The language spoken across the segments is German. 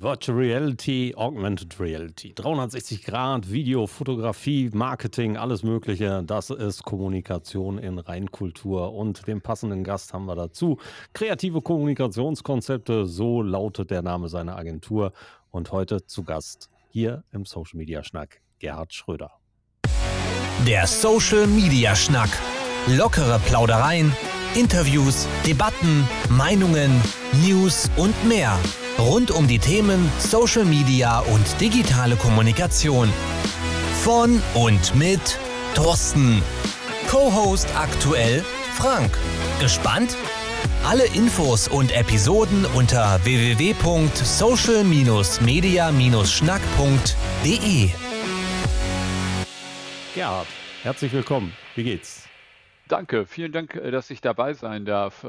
Virtual Reality, Augmented Reality, 360 Grad, Video, Fotografie, Marketing, alles Mögliche. Das ist Kommunikation in Reinkultur und den passenden Gast haben wir dazu. Kreative Kommunikationskonzepte, so lautet der Name seiner Agentur. Und heute zu Gast hier im Social Media Schnack Gerhard Schröder. Der Social Media Schnack. Lockere Plaudereien, Interviews, Debatten, Meinungen, News und mehr rund um die Themen Social Media und digitale Kommunikation. Von und mit Thorsten. Co-Host aktuell Frank. Gespannt? Alle Infos und Episoden unter www.social-media-schnack.de. Gerhard, herzlich willkommen. Wie geht's? Danke, vielen Dank, äh, dass ich dabei sein darf.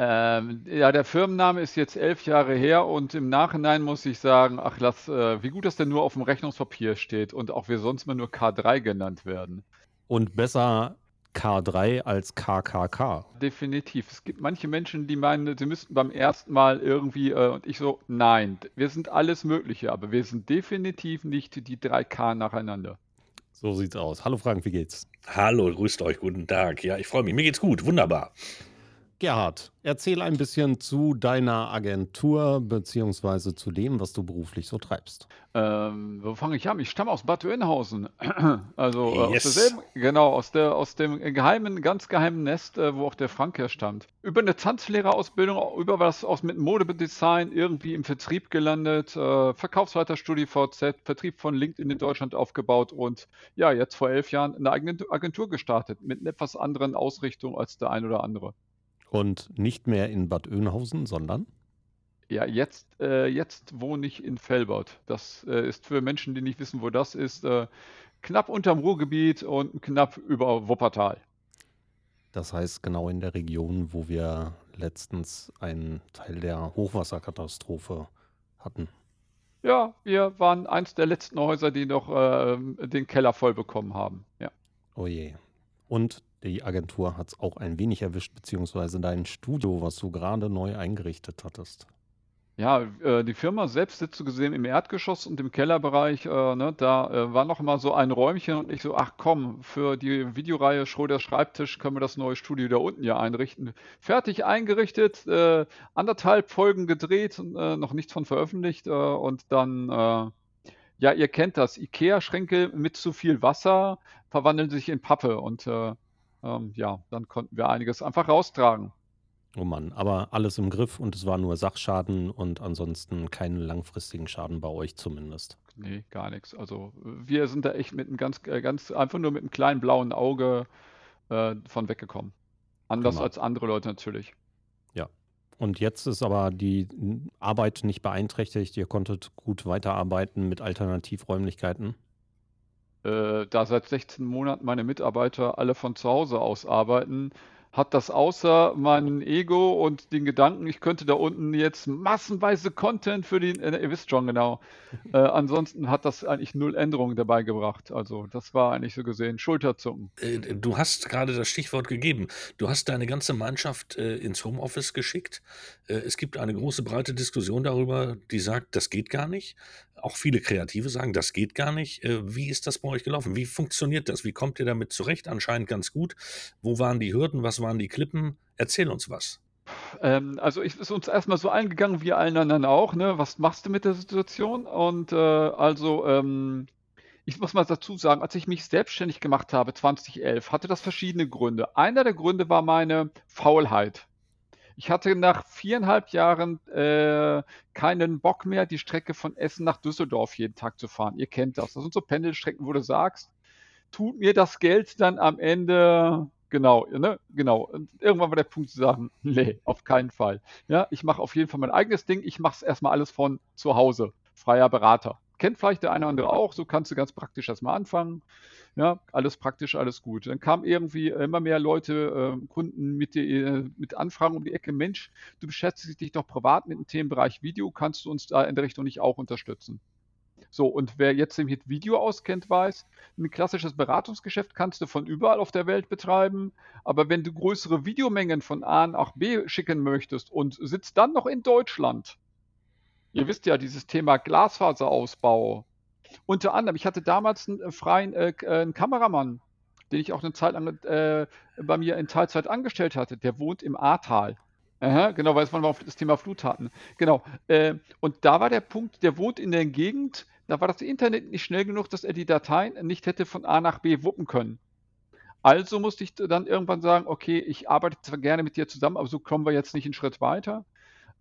Ähm, ja, der Firmenname ist jetzt elf Jahre her und im Nachhinein muss ich sagen, ach lass, äh, wie gut, dass der nur auf dem Rechnungspapier steht und auch wir sonst mal nur K3 genannt werden. Und besser K3 als KKK. Definitiv. Es gibt manche Menschen, die meinen, sie müssten beim ersten Mal irgendwie, äh, und ich so, nein, wir sind alles Mögliche, aber wir sind definitiv nicht die 3K nacheinander. So sieht's aus. Hallo Frank, wie geht's? Hallo, grüßt euch, guten Tag. Ja, ich freue mich. Mir geht's gut, wunderbar. Gerhard, erzähl ein bisschen zu deiner Agentur beziehungsweise zu dem, was du beruflich so treibst. Ähm, wo fange ich an? Ich stamme aus Bad Oeynhausen. Also äh, aus Yes. derselben, genau, aus der, aus dem geheimen, ganz geheimen Nest, äh, wo auch der Frank herstammt. Über eine Tanzlehrerausbildung, über was aus mit Modedesign irgendwie im Vertrieb gelandet, äh, Verkaufsleiter StudiVZ, Vertrieb von LinkedIn in Deutschland aufgebaut und ja, jetzt vor elf Jahren eine eigene Agentur gestartet mit einer etwas anderen Ausrichtung als der ein oder andere. Und nicht mehr in Bad Oeynhausen, sondern Ja, jetzt, äh, jetzt wohne ich in Velbert. Das äh, ist für Menschen, die nicht wissen, wo das ist, äh, knapp unterm Ruhrgebiet und knapp über Wuppertal. das heißt genau in der Region, wo wir letztens einen Teil der Hochwasserkatastrophe hatten. Ja, wir waren eins der letzten Häuser, die noch ähm, den Keller voll bekommen haben. Ja. Oh je. Und die Agentur hat es auch ein wenig erwischt, beziehungsweise dein Studio, was du gerade neu eingerichtet hattest. Ja, äh, die Firma selbst sitzt so gesehen im Erdgeschoss und im Kellerbereich. Äh, ne, da äh, war noch mal so ein Räumchen und ich so, ach komm, für die Videoreihe Schröder Schreibtisch können wir das neue Studio da unten ja einrichten. Fertig eingerichtet, anderthalb Folgen gedreht, noch nichts von veröffentlicht und dann, ja, ihr kennt das, IKEA-Schränke mit zu viel Wasser verwandeln sich in Pappe und äh, ähm, ja, dann konnten wir einiges einfach raustragen. Oh Mann, aber alles im Griff und es war nur Sachschaden und ansonsten keinen langfristigen Schaden bei euch zumindest. Nee, gar nichts. Also wir sind da echt mit einem ganz, äh, ganz, einfach nur mit einem kleinen blauen Auge äh, von weggekommen. Anders Prima. als andere Leute natürlich. Und jetzt ist aber die Arbeit nicht beeinträchtigt. Ihr konntet gut weiterarbeiten mit Alternativräumlichkeiten. Äh, da seit 16 Monaten meine Mitarbeiter alle von zu Hause aus arbeiten, hat das außer meinem Ego und den Gedanken, ich könnte da unten jetzt massenweise Content für die, äh, ihr wisst schon genau. Äh, ansonsten hat das eigentlich null Änderungen dabei gebracht. Also das war eigentlich so gesehen Schulterzucken. Äh, Du hast gerade das Stichwort gegeben. Du hast deine ganze Mannschaft äh, ins Homeoffice geschickt. Äh, es gibt eine große, breite Diskussion darüber, die sagt, das geht gar nicht. Auch viele Kreative sagen, das geht gar nicht. Äh, Wie ist das bei euch gelaufen? Wie funktioniert das? Wie kommt ihr damit zurecht? Anscheinend ganz gut. Wo waren die Hürden? Was waren die Klippen? Erzähl uns was. Ähm, also ich ist uns erstmal so eingegangen wie allen anderen auch, ne? Was machst du mit der Situation? Und äh, also ähm, ich muss mal dazu sagen, als ich mich selbstständig gemacht habe, 2011, hatte das verschiedene Gründe. Einer der Gründe war meine Faulheit. Ich hatte nach viereinhalb Jahren äh, keinen Bock mehr, die Strecke von Essen nach Düsseldorf jeden Tag zu fahren. Ihr kennt das. Das sind so Pendelstrecken, wo du sagst, tut mir das Geld dann am Ende Genau, ne? Genau. Und irgendwann war der Punkt zu sagen, nee, auf keinen Fall. Ja, ich mache auf jeden Fall mein eigenes Ding. Ich mache es erstmal alles von zu Hause. Freier Berater. Kennt vielleicht der eine oder andere auch, so kannst du ganz praktisch erstmal anfangen. Ja, alles praktisch, alles gut. Dann kamen irgendwie immer mehr Leute, äh, Kunden mit, äh, mit Anfragen um die Ecke, Mensch, du beschäftigst dich doch privat mit dem Themenbereich Video, kannst du uns da in der Richtung nicht auch unterstützen? So, und wer jetzt sich mit Video auskennt, weiß, ein klassisches Beratungsgeschäft kannst du von überall auf der Welt betreiben, aber wenn du größere Videomengen von A nach B schicken möchtest und sitzt dann noch in Deutschland, Ihr wisst ja, dieses Thema Glasfaserausbau. Unter anderem, ich hatte damals einen äh, freien äh, äh, einen Kameramann, den ich auch eine Zeit lang äh, bei mir in Teilzeit angestellt hatte. Der wohnt im Ahrtal. Aha, genau, weil es wir auf das Thema Flut hatten. Genau. Äh, und da war der Punkt, der wohnt in der Gegend, da war das Internet nicht schnell genug, dass er die Dateien nicht hätte von A nach B wuppen können. Also musste ich dann irgendwann sagen, okay, ich arbeite zwar gerne mit dir zusammen, aber so kommen wir jetzt nicht einen Schritt weiter.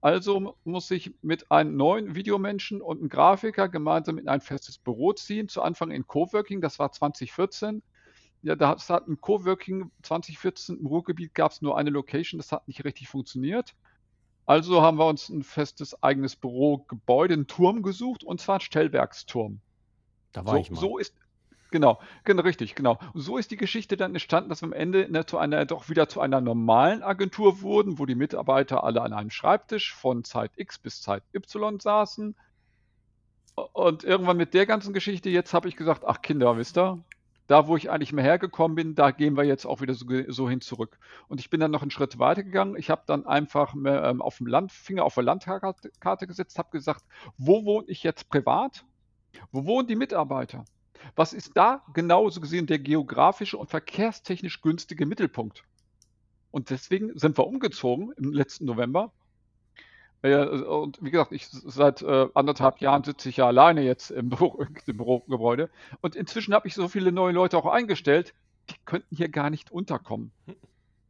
Also muss ich mit einem neuen Videomenschen und einem Grafiker gemeinsam in ein festes Büro ziehen. Zu Anfang in Coworking, das war 2014. Ja, das hat ein Coworking 2014 im Ruhrgebiet gab es nur eine Location, das hat nicht richtig funktioniert. Also haben wir uns ein festes eigenes Bürogebäude, einen Turm gesucht, und zwar einen Stellwerksturm. Da war So, ich mal. so ist, genau, genau, richtig, genau. Und so ist die Geschichte dann entstanden, dass wir am Ende ne, zu einer, doch wieder zu einer normalen Agentur wurden, wo die Mitarbeiter alle an einem Schreibtisch von Zeit X bis Zeit Y saßen. Und irgendwann mit der ganzen Geschichte, jetzt habe ich gesagt, ach Kinder, wisst ihr, da wo ich eigentlich mehr hergekommen bin, da gehen wir jetzt auch wieder so, so hin zurück. Und ich bin dann noch einen Schritt weiter gegangen. Ich habe dann einfach ähm, auf dem Land, Finger auf der Landkarte Karte gesetzt, habe gesagt, wo wohne ich jetzt privat? Wo wohnen die Mitarbeiter? Was ist da genau so gesehen der geografische und verkehrstechnisch günstige Mittelpunkt? Und deswegen sind wir umgezogen im letzten November. Äh, und wie gesagt, ich seit äh, anderthalb Jahren sitze ich ja alleine jetzt im, Büro, im Bürogebäude. Und inzwischen habe ich so viele neue Leute auch eingestellt, die könnten hier gar nicht unterkommen.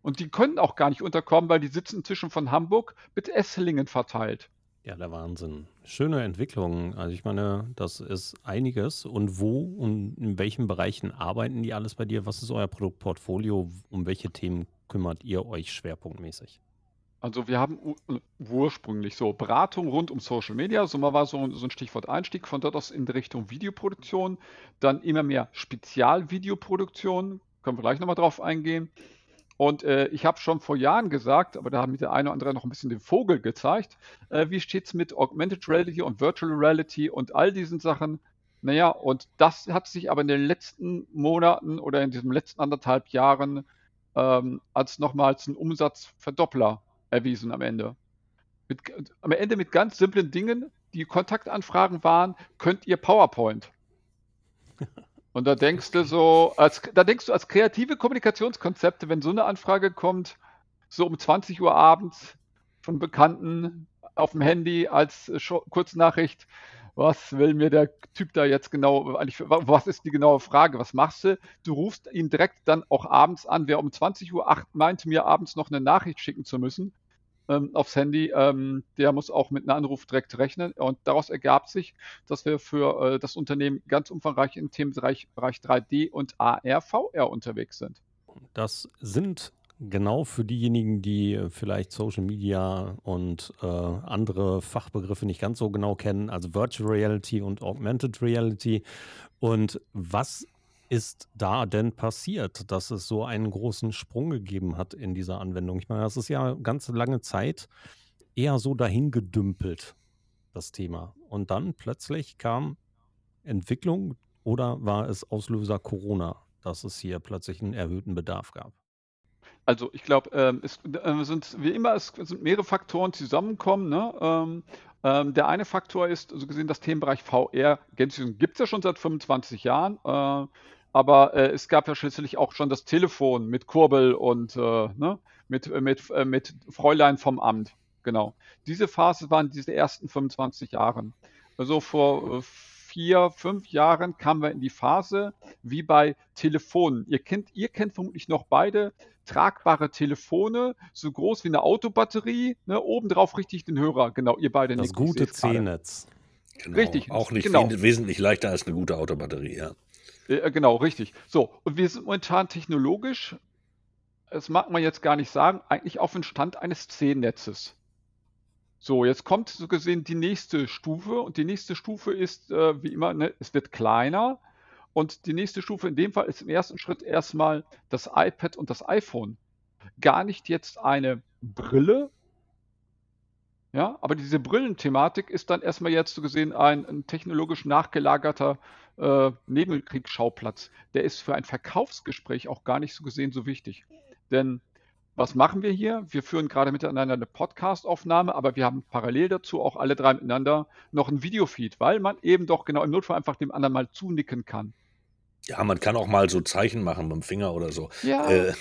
Und die können auch gar nicht unterkommen, weil die sitzen inzwischen von Hamburg mit Esslingen verteilt. Ja, der Wahnsinn. Schöne Entwicklung. Also ich meine, das ist einiges. Und wo und in welchen Bereichen arbeiten die alles bei dir? Was ist euer Produktportfolio? Um welche Themen kümmert ihr euch schwerpunktmäßig? Also wir haben u- ursprünglich so Beratung rund um Social Media, so mal war so, so ein Stichwort Einstieg, von dort aus in die Richtung Videoproduktion, dann immer mehr Spezialvideoproduktion, können wir gleich nochmal drauf eingehen. Und äh, ich habe schon vor Jahren gesagt, aber da haben mir der eine oder andere noch ein bisschen den Vogel gezeigt, äh, wie steht es mit Augmented Reality und Virtual Reality und all diesen Sachen. Naja, und das hat sich aber in den letzten Monaten oder in diesen letzten anderthalb Jahren ähm, als nochmals ein Umsatzverdoppler erwiesen am Ende. Mit, am Ende mit ganz simplen Dingen, die Kontaktanfragen waren, könnt ihr PowerPoint. Und da denkst du so, als, da denkst du als kreative Kommunikationskonzepte, wenn so eine Anfrage kommt, so um 20 Uhr abends von Bekannten auf dem Handy als Kurznachricht, was will mir der Typ da jetzt genau, eigentlich, wa- was ist die genaue Frage, was machst du? Du rufst ihn direkt dann auch abends an, wer um 20 Uhr acht meinte, mir abends noch eine Nachricht schicken zu müssen ähm, aufs Handy, ähm, der muss auch mit einem Anruf direkt rechnen. Und daraus ergab sich, dass wir für äh, das Unternehmen ganz umfangreich im Themenbereich Bereich 3D und AR, VR unterwegs sind. Das sind genau für diejenigen, die vielleicht Social Media und äh, andere Fachbegriffe nicht ganz so genau kennen, also Virtual Reality und Augmented Reality. Und was ist da denn passiert, dass es so einen großen Sprung gegeben hat in dieser Anwendung? Ich meine, das ist ja ganz lange Zeit eher so dahin gedümpelt, das Thema. Und dann plötzlich kam Entwicklung oder war es Auslöser Corona, dass es hier plötzlich einen erhöhten Bedarf gab? Also ich glaube, ähm, es äh, sind wie immer, es sind mehrere Faktoren zusammenkommen. Ne? Ähm, ähm, der eine Faktor ist, so gesehen, das Themenbereich VR gibt es ja schon seit 25 Jahren. Äh, aber äh, es gab ja schließlich auch schon das Telefon mit Kurbel und äh, ne? mit, äh, mit, äh, mit Fräulein vom Amt. Genau. Diese Phase waren diese ersten 25 Jahre. Also vor äh, vier, fünf Jahren kamen wir in die Phase wie bei Telefonen. Ihr kennt, ihr kennt vermutlich noch beide tragbare Telefone, so groß wie eine Autobatterie, ne, obendrauf richtig den Hörer. Genau, ihr beide Das nickt, ich gute. C-Netz. Genau. Richtig, Auch nicht genau. we- wesentlich leichter als eine gute Autobatterie, ja. Äh, genau, richtig. So, und wir sind momentan technologisch, das mag man jetzt gar nicht sagen, eigentlich auf dem Stand eines C-Netzes. So, jetzt kommt so gesehen die nächste Stufe und die nächste Stufe ist, äh, wie immer, ne, es wird kleiner und die nächste Stufe in dem Fall ist im ersten Schritt erstmal das iPad und das iPhone. Gar nicht jetzt eine Brille, ja, aber diese Brillenthematik ist dann erstmal jetzt so gesehen ein, ein technologisch nachgelagerter äh, Nebenkriegsschauplatz. Der ist für ein Verkaufsgespräch auch gar nicht so gesehen so wichtig. Denn was machen wir hier? Wir führen gerade miteinander eine Podcast-Aufnahme, aber wir haben parallel dazu auch alle drei miteinander noch ein Videofeed, weil man eben doch genau im Notfall einfach dem anderen mal zunicken kann. Ja, man kann auch mal so Zeichen machen mit dem Finger oder so. Ja, äh.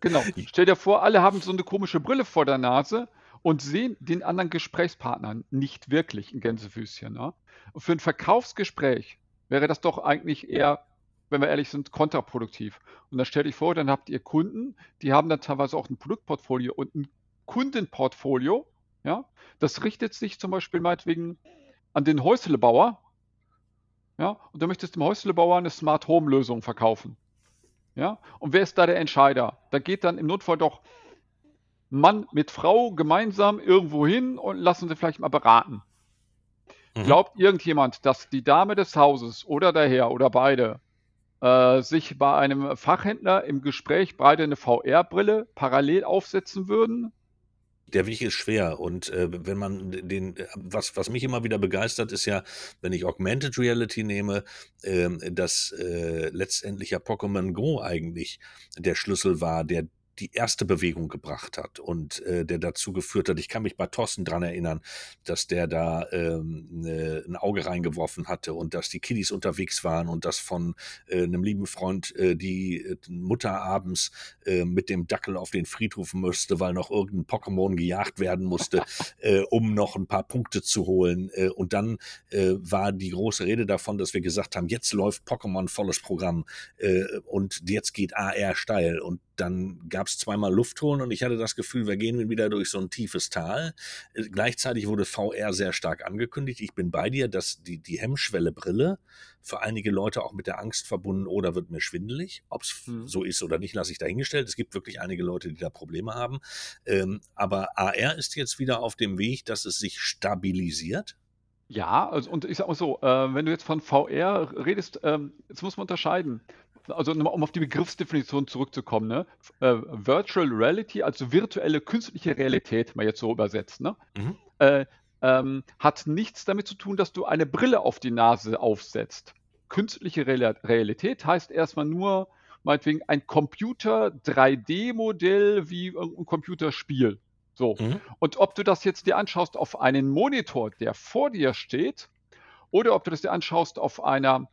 genau. Stell dir vor, alle haben so eine komische Brille vor der Nase und sehen den anderen Gesprächspartner nicht wirklich in Gänsefüßchen. Ne? Für ein Verkaufsgespräch wäre das doch eigentlich eher wenn wir ehrlich sind, kontraproduktiv. Und dann stell dich vor, dann habt ihr Kunden, die haben dann teilweise auch ein Produktportfolio und ein Kundenportfolio. Ja, das richtet sich zum Beispiel meinetwegen an den Häuslebauer. Ja, und du möchtest dem Häuslebauer eine Smart Home Lösung verkaufen. Ja, und wer ist da der Entscheider? Da geht dann im Notfall doch Mann mit Frau gemeinsam irgendwo hin und lassen sie vielleicht mal beraten. Mhm. Glaubt irgendjemand, dass die Dame des Hauses oder der Herr oder beide äh, sich bei einem Fachhändler im Gespräch beide eine VR-Brille parallel aufsetzen würden? Der Weg ist schwer und äh, wenn man den, was, was mich immer wieder begeistert, ist ja, wenn ich Augmented Reality nehme, äh, dass äh, letztendlich ja Pokémon Go eigentlich der Schlüssel war, der die erste Bewegung gebracht hat und äh, der dazu geführt hat, ich kann mich bei Thorsten dran erinnern, dass der da ähm, ne, ein Auge reingeworfen hatte und dass die Kiddies unterwegs waren und dass von äh, einem lieben Freund äh, die äh, Mutter abends äh, mit dem Dackel auf den Friedhof müsste, weil noch irgendein Pokémon gejagt werden musste, äh, um noch ein paar Punkte zu holen. Und dann war die große Rede davon, dass wir gesagt haben, jetzt läuft Pokémon volles Programm und jetzt geht AR steil und dann gab es zweimal Luftholen und ich hatte das Gefühl, wir gehen wieder durch so ein tiefes Tal. Äh, gleichzeitig wurde VR sehr stark angekündigt. Ich bin bei dir, dass die, die Hemmschwelle Brille für einige Leute auch mit der Angst verbunden, oder oh, wird mir schwindelig. Ob es mhm. so ist oder nicht, lasse ich dahingestellt. Es gibt wirklich einige Leute, die da Probleme haben. Ähm, aber AR ist jetzt wieder auf dem Weg, dass es sich stabilisiert. Ja, also, und ich sag mal so, äh, wenn du jetzt von VR redest, ähm, jetzt muss man unterscheiden also um auf die Begriffsdefinition zurückzukommen, ne? Äh, Virtual Reality, also virtuelle künstliche Realität, mal jetzt so übersetzt, ne? Mhm. Äh, ähm, hat nichts damit zu tun, dass du eine Brille auf die Nase aufsetzt. Künstliche Realität heißt erstmal nur, meinetwegen, ein Computer-3D-Modell wie ein Computerspiel. So. Mhm. Und ob du das jetzt dir anschaust auf einen Monitor, der vor dir steht, oder ob du das dir anschaust auf einer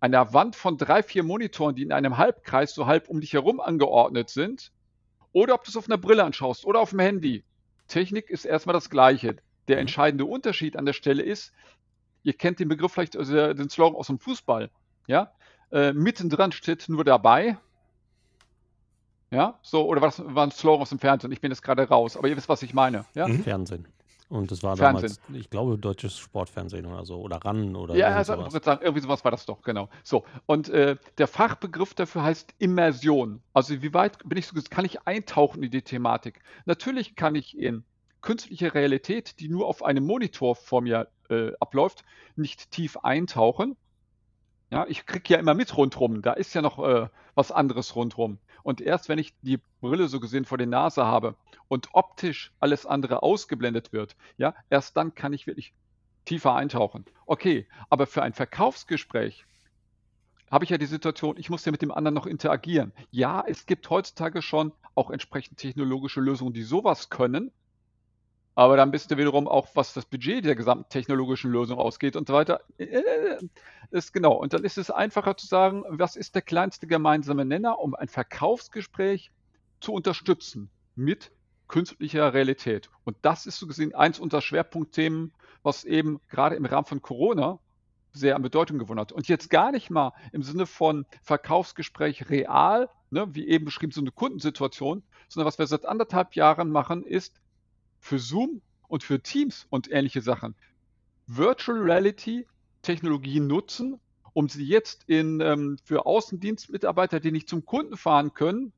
einer Wand von drei, vier Monitoren, die in einem Halbkreis so halb um dich herum angeordnet sind, oder ob du es auf einer Brille anschaust oder auf dem Handy. Technik ist erstmal das Gleiche. Der mhm. entscheidende Unterschied an der Stelle ist, ihr kennt den Begriff vielleicht, also den Slogan aus dem Fußball, ja, äh, mittendran steht nur dabei, ja, so, oder was war ein Slogan aus dem Fernsehen? Ich bin jetzt gerade raus, aber ihr wisst, was ich meine, ja? Mhm. Fernsehen. Und das war Fernsehen. damals, ich glaube, deutsches Sportfernsehen oder so. Oder RAN oder Ja, also, ich würde sagen, irgendwie sowas war das doch, genau. So, und äh, der Fachbegriff dafür heißt Immersion. Also wie weit bin ich so, kann ich eintauchen in die Thematik? Natürlich kann ich in künstliche Realität, die nur auf einem Monitor vor mir äh, abläuft, nicht tief eintauchen. Ja, ich kriege ja immer mit rundherum. Da ist ja noch äh, was anderes rundherum. Und erst wenn ich die Brille so gesehen vor der Nase habe und optisch alles andere ausgeblendet wird, ja, erst dann kann ich wirklich tiefer eintauchen. Okay, aber für ein Verkaufsgespräch habe ich ja die Situation, ich muss ja mit dem anderen noch interagieren. Ja, es gibt heutzutage schon auch entsprechend technologische Lösungen, die sowas können. Aber dann bist du wiederum auch, was das Budget der gesamten technologischen Lösung ausgeht und so weiter. Äh, ist genau. Und dann ist es einfacher zu sagen, was ist der kleinste gemeinsame Nenner, um ein Verkaufsgespräch zu unterstützen mit künstlicher Realität. Und das ist so gesehen eins unserer Schwerpunktthemen, was eben gerade im Rahmen von Corona sehr an Bedeutung gewonnen hat. Und jetzt gar nicht mal im Sinne von Verkaufsgespräch real, ne, wie eben beschrieben, so eine Kundensituation, sondern was wir seit anderthalb Jahren machen, ist für Zoom und für Teams und ähnliche Sachen Virtual Reality Technologien nutzen, um sie jetzt in, ähm, für Außendienstmitarbeiter, die nicht zum Kunden fahren können,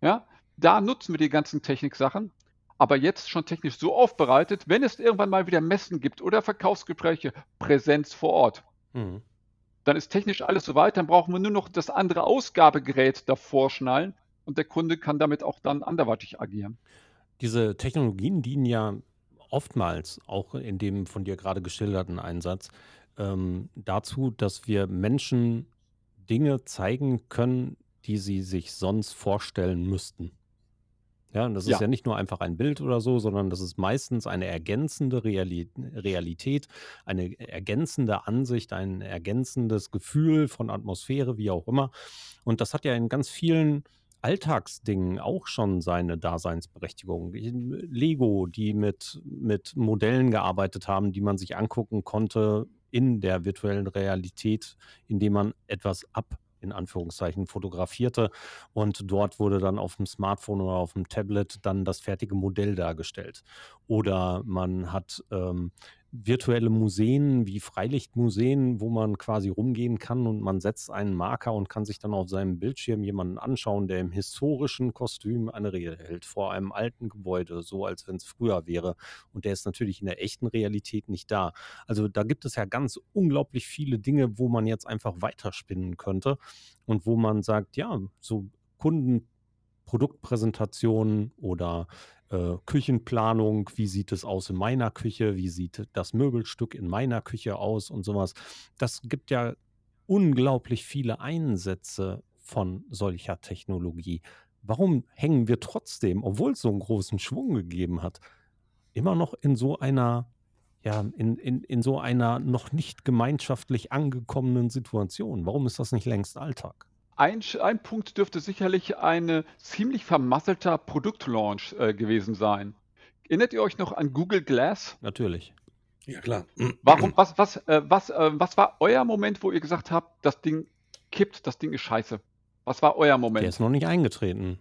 ja, da nutzen wir die ganzen Techniksachen, aber jetzt schon technisch so aufbereitet, wenn es irgendwann mal wieder Messen gibt oder Verkaufsgespräche, Präsenz vor Ort. Mhm. Dann ist technisch alles soweit, dann brauchen wir nur noch das andere Ausgabegerät davor schnallen und der Kunde kann damit auch dann anderweitig agieren. Diese Technologien dienen ja oftmals, auch in dem von dir gerade geschilderten Einsatz, ähm, dazu, dass wir Menschen Dinge zeigen können, die sie sich sonst vorstellen müssten. Ja, und das ist Ja. ja nicht nur einfach ein Bild oder so, sondern das ist meistens eine ergänzende Reali Realität, eine ergänzende Ansicht, ein ergänzendes Gefühl von Atmosphäre, wie auch immer. Und das hat ja in ganz vielen Alltagsdingen auch schon seine Daseinsberechtigung. In Lego, die mit, mit Modellen gearbeitet haben, die man sich angucken konnte in der virtuellen Realität, indem man etwas ab in Anführungszeichen fotografierte und dort wurde dann auf dem Smartphone oder auf dem Tablet dann das fertige Modell dargestellt. Oder man hat ähm, virtuelle Museen wie Freilichtmuseen, wo man quasi rumgehen kann und man setzt einen Marker und kann sich dann auf seinem Bildschirm jemanden anschauen, der im historischen Kostüm eine Rede hält vor einem alten Gebäude, so als wenn es früher wäre. Und der ist natürlich in der echten Realität nicht da. Also da gibt es ja ganz unglaublich viele Dinge, wo man jetzt einfach weiterspinnen könnte und wo man sagt, ja, so Kunden Produktpräsentationen oder äh, Küchenplanung, wie sieht es aus in meiner Küche, wie sieht das Möbelstück in meiner Küche aus und sowas. Das gibt ja unglaublich viele Einsätze von solcher Technologie. Warum hängen wir trotzdem, obwohl es so einen großen Schwung gegeben hat, immer noch in so einer, ja, in, in, in so einer noch nicht gemeinschaftlich angekommenen Situation? Warum ist das nicht längst Alltag? Ein, ein Punkt dürfte sicherlich ein ziemlich vermasselter Produktlaunch äh, gewesen sein. Erinnert ihr euch noch an Google Glass? Natürlich. Ja, klar. Warum, was, was, äh, was, äh, was war euer Moment, wo ihr gesagt habt, das Ding kippt, das Ding ist scheiße? Was war euer Moment? Der ist noch nicht eingetreten.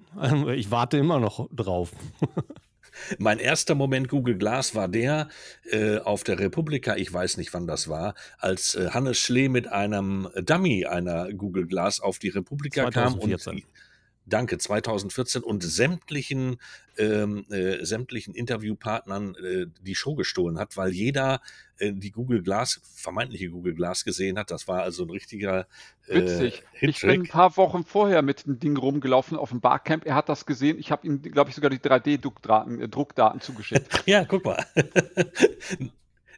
Ich warte immer noch drauf. Mein erster Moment Google Glass war der äh, auf der Republika, ich weiß nicht wann das war, als äh, Hannes Schlee mit einem Dummy einer Google Glass auf die Republika 2014. kam und Danke, 2014 und sämtlichen, ähm, äh, sämtlichen Interviewpartnern äh, die Show gestohlen hat, weil jeder äh, die Google Glass, vermeintliche Google Glass gesehen hat. Das war also ein richtiger äh, Witzig. Ich bin ein paar Wochen vorher mit dem Ding rumgelaufen auf dem Barcamp. Er hat das gesehen. Ich habe ihm, glaube ich, sogar die 3D-Druckdaten äh, zugeschickt. Ja, guck mal.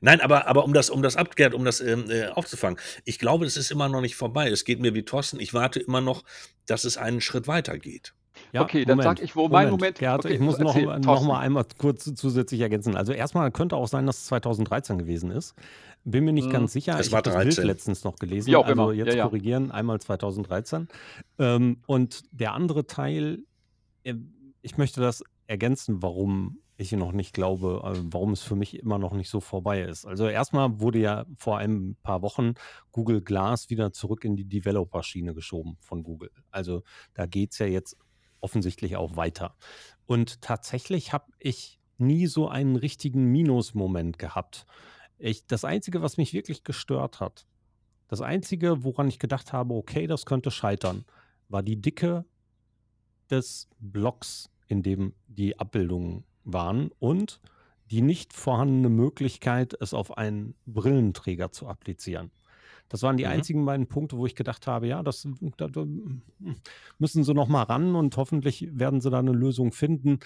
Nein, aber, aber um das, um das abgeklärt, um das ähm, äh, aufzufangen, ich glaube, es ist immer noch nicht vorbei. Es geht mir wie Thorsten, ich warte immer noch, dass es einen Schritt weiter geht. Ja, Okay, dann sag ich, wo mein Moment- Gerhard, okay, ich muss noch, erzähl, noch mal einmal kurz zusätzlich ergänzen. Also erstmal könnte auch sein, dass es 2013 gewesen ist. Bin mir nicht Mhm. ganz sicher. Es ich habe das Bild 13. letztens noch gelesen. Auch also immer. jetzt Ja, ja. korrigieren, einmal 2013. Ähm, und der andere Teil, äh, ich möchte das ergänzen, warum ich noch nicht glaube, äh, warum es für mich immer noch nicht so vorbei ist. Also erstmal wurde ja vor ein paar Wochen Google Glass wieder zurück in die Developer-Schiene geschoben von Google. Also da geht es ja jetzt offensichtlich auch weiter. Und tatsächlich habe ich nie so einen richtigen Minusmoment gehabt. Ich, das Einzige, was mich wirklich gestört hat, das Einzige, woran ich gedacht habe, okay, das könnte scheitern, war die Dicke des Blocks, in dem die Abbildungen waren und die nicht vorhandene Möglichkeit, es auf einen Brillenträger zu applizieren. Das waren die Mhm. einzigen beiden Punkte, wo ich gedacht habe, ja, das da, da müssen sie noch mal ran und hoffentlich werden sie da eine Lösung finden.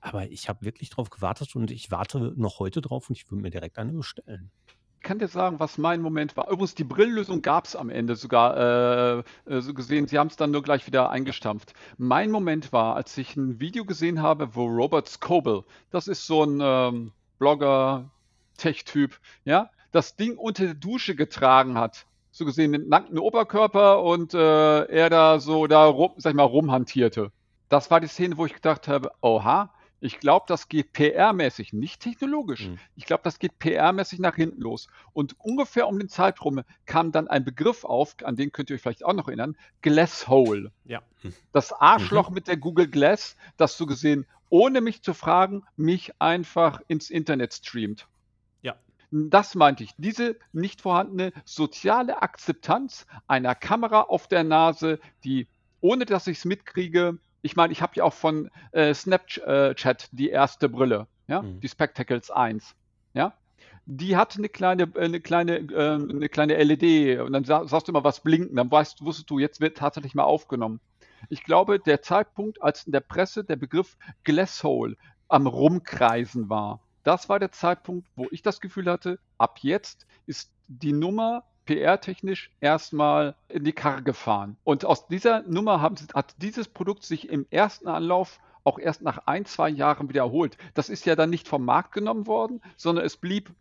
Aber ich habe wirklich drauf gewartet und ich warte noch heute drauf und ich würde mir direkt eine bestellen. Ich kann dir sagen, was mein Moment war. Übrigens, die Brillenlösung gab es am Ende sogar äh, äh, so gesehen. Sie haben es dann nur gleich wieder eingestampft. Mein Moment war, als ich ein Video gesehen habe, wo Robert Scoble, das ist so ein ähm, Blogger, Tech-Typ, ja, das Ding unter der Dusche getragen hat. So gesehen mit nacktem Oberkörper und äh, er da so da rum, sag ich mal, rumhantierte. Das war die Szene, wo ich gedacht habe, oha, ich glaube, das geht PR-mäßig, nicht technologisch. Mhm. Ich glaube, das geht PR-mäßig nach hinten los. Und ungefähr um den Zeitraum kam dann ein Begriff auf, an den könnt ihr euch vielleicht auch noch erinnern, Glasshole. Ja. Das Arschloch mit der Google Glass, das so gesehen, ohne mich zu fragen, mich einfach ins Internet streamt. Ja. Das meinte ich. Diese nicht vorhandene soziale Akzeptanz einer Kamera auf der Nase, die, ohne dass ich es mitkriege, ich meine, ich habe ja auch von äh, Snapchat die erste Brille, ja, Mhm. die Spectacles 1, ja. Die hat eine kleine, äh, eine kleine, äh, eine kleine LED und dann sa sagst du immer was blinken, dann weißt, wusstest du, jetzt wird tatsächlich mal aufgenommen. Ich glaube, der Zeitpunkt, als in der Presse der Begriff Glasshole am Rumkreisen war, das war der Zeitpunkt, wo ich das Gefühl hatte, ab jetzt ist die Nummer PR-technisch erstmal in die Karre gefahren. Und aus dieser Nummer haben, hat dieses Produkt sich im ersten Anlauf auch erst nach ein, zwei Jahren wiederholt. Das ist ja dann nicht vom Markt genommen worden, sondern es blieb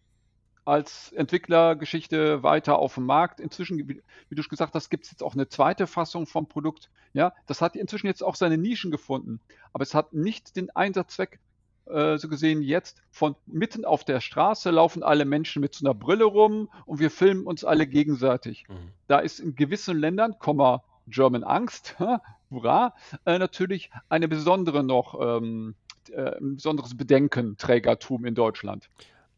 als Entwicklergeschichte weiter auf dem Markt. Inzwischen, wie, du gesagt hast, gibt es jetzt auch eine zweite Fassung vom Produkt. Ja, das hat inzwischen jetzt auch seine Nischen gefunden, aber es hat nicht den Einsatzzweck, äh, so gesehen jetzt von mitten auf der Straße laufen alle Menschen mit so einer Brille rum und wir filmen uns alle gegenseitig. Mhm. Da ist in gewissen Ländern, Komma, German Angst, hurra, äh, natürlich eine besondere noch, ähm, äh, ein besonderes Bedenkenträgertum in Deutschland.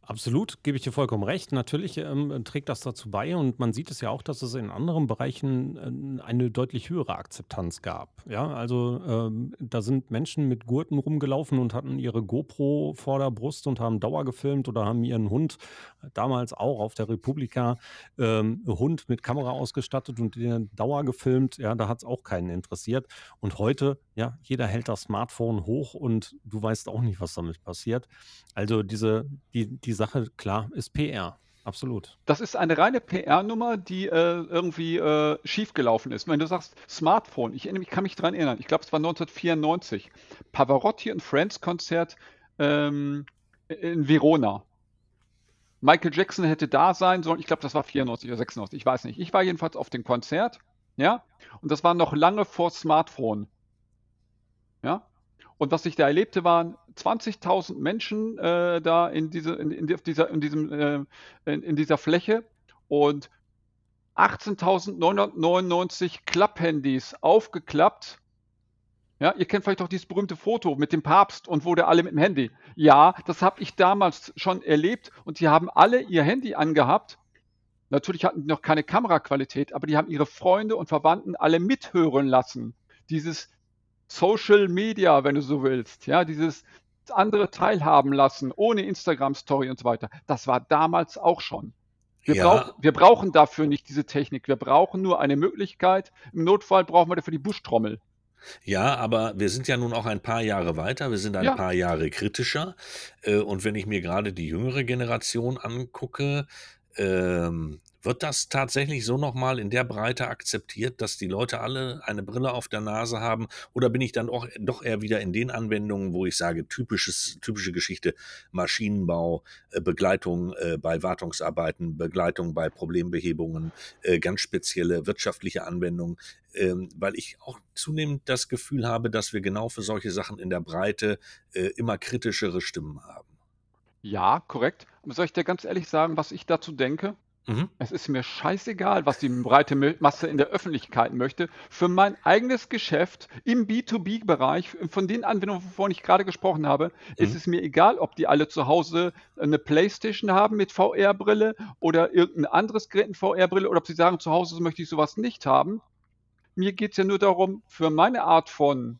Absolut, gebe ich dir vollkommen recht. Natürlich ähm, trägt das dazu bei und man sieht es ja auch, dass es in anderen Bereichen äh, eine deutlich höhere Akzeptanz gab. Ja, also ähm, da sind Menschen mit Gurten rumgelaufen und hatten ihre GoPro vor der Brust und haben Dauer gefilmt oder haben ihren Hund äh, damals auch auf der Republika ähm, Hund mit Kamera ausgestattet und den Dauer gefilmt. Ja, da hat es auch keinen interessiert. Und heute, ja, jeder hält das Smartphone hoch und du weißt auch nicht, was damit passiert. Also diese, die, diese Sache, klar, ist PR. Absolut. Das ist eine reine PR-Nummer, die äh, irgendwie äh, schiefgelaufen ist. Wenn du sagst Smartphone, ich, ich kann mich daran erinnern, ich glaube, es war 1994, Pavarotti und Friends Konzert ähm, in Verona. Michael Jackson hätte da sein sollen, ich glaube, das war 94 oder 96, ich weiß nicht. Ich war jedenfalls auf dem Konzert, ja, und das war noch lange vor Smartphone. Ja, und was ich da erlebte, waren 20.000 Menschen äh, da in, diese, in, in, dieser, in, diesem, äh, in, in dieser Fläche und 18.999 Klapphandys aufgeklappt. Ja, ihr kennt vielleicht auch dieses berühmte Foto mit dem Papst und wo der alle mit dem Handy. Ja, das habe ich damals schon erlebt und die haben alle ihr Handy angehabt. Natürlich hatten die noch keine Kameraqualität, aber die haben ihre Freunde und Verwandten alle mithören lassen. Dieses Social Media, wenn du so willst, ja, dieses andere teilhaben lassen, ohne Instagram-Story und so weiter. Das war damals auch schon. Wir, ja. brauch, wir brauchen dafür nicht diese Technik. Wir brauchen nur eine Möglichkeit. Im Notfall brauchen wir dafür die Buschtrommel. Ja, aber wir sind ja nun auch ein paar Jahre weiter, wir sind ein ja. paar Jahre kritischer. Äh, und wenn ich mir gerade die jüngere Generation angucke, ähm, wird das tatsächlich so nochmal in der Breite akzeptiert, dass die Leute alle eine Brille auf der Nase haben? Oder bin ich dann auch doch eher wieder in den Anwendungen, wo ich sage, typisches, typische Geschichte, Maschinenbau, äh, Begleitung äh, bei Wartungsarbeiten, Begleitung bei Problembehebungen, äh, ganz spezielle wirtschaftliche Anwendungen, ähm, weil ich auch zunehmend das Gefühl habe, dass wir genau für solche Sachen in der Breite immer kritischere Stimmen haben. Ja, korrekt. Soll ich dir ganz ehrlich sagen, was ich dazu denke? Mhm. Es ist mir scheißegal, was die breite Masse in der Öffentlichkeit möchte. Für mein eigenes Geschäft im B2B-Bereich, von den Anwendungen, wovon ich gerade gesprochen habe, mhm. ist es mir egal, ob die alle zu Hause eine Playstation haben mit VR-Brille oder irgendein anderes Gerät mit VR-Brille oder ob sie sagen, zu Hause möchte ich sowas nicht haben. Mir geht es ja nur darum, für meine Art von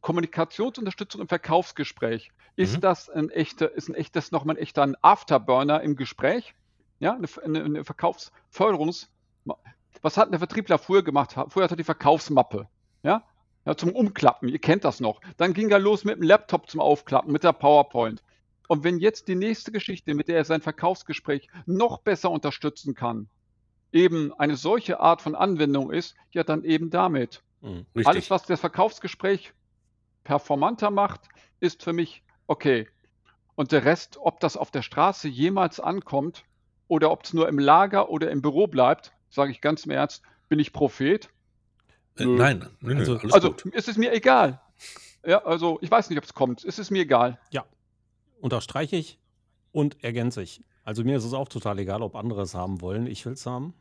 Kommunikationsunterstützung im Verkaufsgespräch, ist mhm. das ein echter, ist ein echtes, nochmal ein echter Afterburner im Gespräch? Ja, eine, eine, eine Verkaufsförderungs. Was hat der Vertriebler früher gemacht? Früher hat er die Verkaufsmappe. Ja? ja, zum Umklappen. Ihr kennt das noch. Dann ging er los mit dem Laptop zum Aufklappen, mit der PowerPoint. Und wenn jetzt die nächste Geschichte, mit der er sein Verkaufsgespräch noch besser unterstützen kann, eben eine solche Art von Anwendung ist, ja, dann eben damit. Mhm, Alles, was das Verkaufsgespräch performanter macht, ist für mich okay. Und der Rest, ob das auf der Straße jemals ankommt, oder ob es nur im Lager oder im Büro bleibt, sage ich ganz im Ernst, bin ich Prophet? Äh, nein, nö, also, also ist es mir egal. Ja, also ich weiß nicht, ob es kommt. Ist es mir egal. Ja, unterstreiche ich und ergänze ich. Also mir ist es auch total egal, ob andere es haben wollen. Ich will es haben.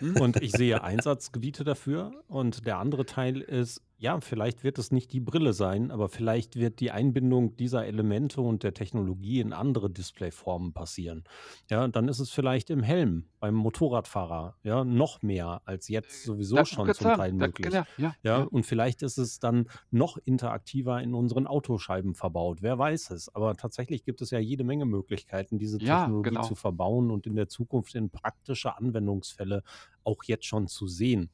Hm? Und ich sehe Einsatzgebiete dafür. Und der andere Teil ist, ja, vielleicht wird es nicht die Brille sein, aber vielleicht wird die Einbindung dieser Elemente und der Technologie in andere Displayformen passieren. Ja, dann ist es vielleicht im Helm beim Motorradfahrer, ja, noch mehr als jetzt sowieso Das schon zum Teil Da, möglich. genau, ja, Ja, ja. und vielleicht ist es dann noch interaktiver in unseren Autoscheiben verbaut. Wer weiß es? Aber tatsächlich gibt es ja jede Menge Möglichkeiten, diese Ja, Technologie zu genau. verbauen und in der Zukunft in praktische Anwendungsfälle auch jetzt schon zu sehen.